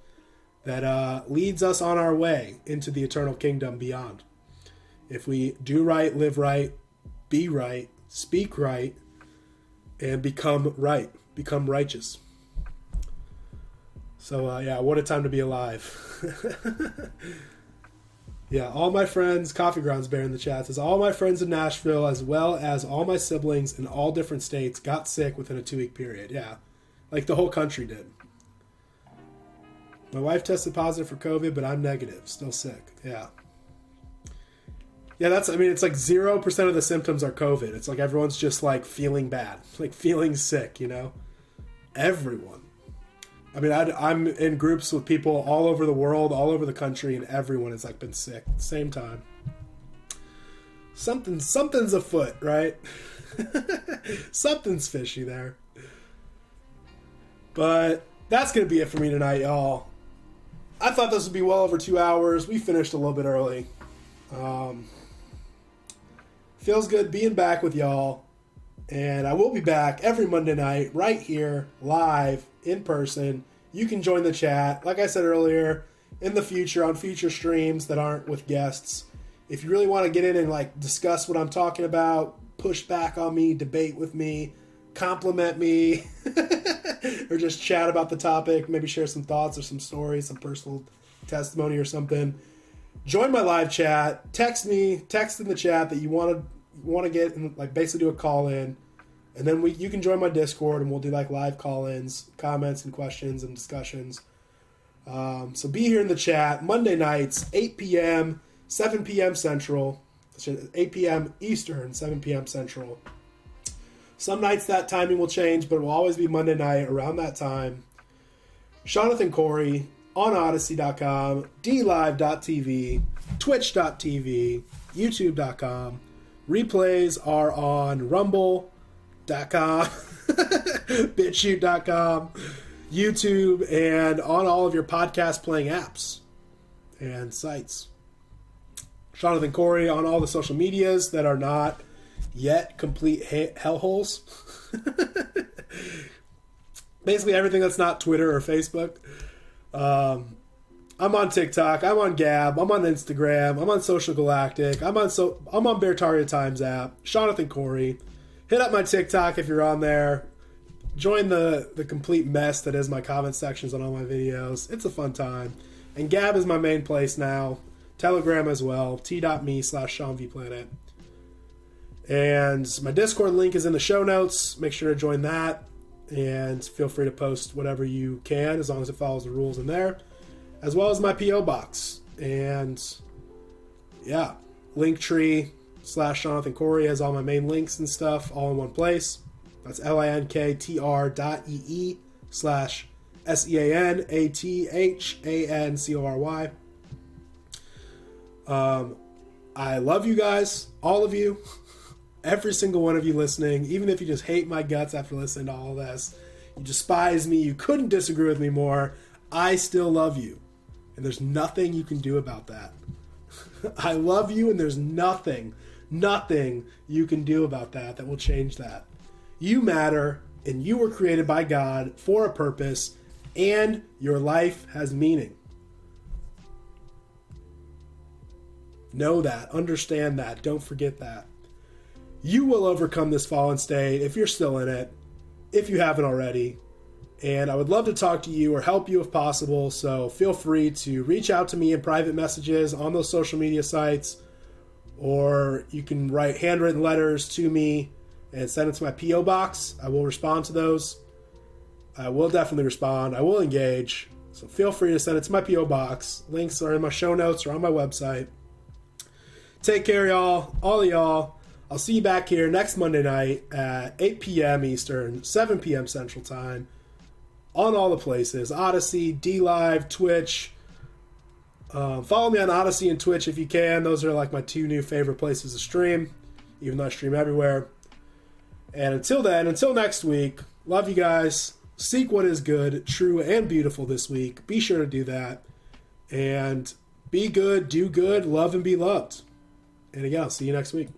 that uh, leads us on our way into the eternal kingdom beyond. If we do right, live right, be right, speak right, and become right, become righteous. So uh, yeah, what a time to be alive. yeah, all my friends, Coffee Grounds Bear in the chat says all my friends in Nashville, as well as all my siblings in all different states, got sick within a two week period. Yeah, like the whole country did. My wife tested positive for COVID, but I'm negative, still sick. Yeah. Yeah, that's. I mean, it's like zero percent of the symptoms are COVID. It's like everyone's just like feeling bad, like feeling sick. You know, everyone. I mean, i am in groups with people all over the world, all over the country, and everyone has like been sick at the same time. Something, something's afoot, right? something's fishy there. But that's gonna be it for me tonight, y'all. I thought this would be well over two hours. We finished a little bit early. Um, feels good being back with y'all. And I will be back every Monday night right here, live, in person. You can join the chat. Like I said earlier, in the future, on future streams that aren't with guests. If you really want to get in and like discuss what I'm talking about, push back on me, debate with me, compliment me, or just chat about the topic, maybe share some thoughts or some stories, some personal testimony or something. Join my live chat. Text me. Text in the chat that you want to want to get and like basically do a call in, and then we you can join my Discord and we'll do like live call ins, comments and questions and discussions. Um, so be here in the chat Monday nights, 8 p.m., 7 p.m. Central, 8 p.m. Eastern, 7 p.m. Central. Some nights that timing will change, but it will always be Monday night around that time. Seanathan Cory on Odysee.com, DLive.tv, Twitch.tv, YouTube.com. Replays are on Rumble.com, BitChute.com, YouTube, and on all of your podcast playing apps and sites. Seanathan Cory on all the social medias that are not yet complete hellholes. Basically, everything that's not Twitter or Facebook. Um, I'm on TikTok. I'm on Gab. I'm on Instagram. I'm on Social Galactic. I'm on so I'm on Bertaria Times app. Seanathan Cory. Hit up my TikTok if you're on there. Join the the complete mess that is my comment sections on all my videos. It's a fun time. And Gab is my main place now. Telegram as well. T.me slash Planet. And my Discord link is in the show notes. Make sure to join that. And feel free to post whatever you can as long as it follows the rules in there. As well as my P.O. box. And yeah, Linktree slash Seanathan Cory has all my main links and stuff all in one place. That's L-I-N-K-T-R dot E-E slash S-E-A-N-A-T-H-A-N-C-O-R-Y. Um, I love you guys, all of you, every single one of you listening. Even if you just hate my guts after listening to all this, you despise me, you couldn't disagree with me more. I still love you, and there's nothing you can do about that. I love you, and there's nothing, nothing you can do about that that will change that. You matter, and you were created by God for a purpose, and your life has meaning. Know that. Understand that. Don't forget that. You will overcome this fallen state if you're still in it, if you haven't already. And I would love to talk to you or help you if possible. So feel free to reach out to me in private messages on those social media sites, or you can write handwritten letters to me and send it to my P.O. box. I will respond to those. I will definitely respond. I will engage. So feel free to send it to my P.O. box. Links are in my show notes or on my website. Take care, y'all. All of y'all. I'll see you back here next Monday night at 8 p.m. Eastern, 7 p.m. Central Time on all the places Odysee, D Live, Twitch. Uh, follow me on Odysee and Twitch if you can. Those are like my two new favorite places to stream, even though I stream everywhere. And until then, until next week, love you guys. Seek what is good, true, and beautiful this week. Be sure to do that. And be good, do good, love, and be loved. And again, I'll see you next week.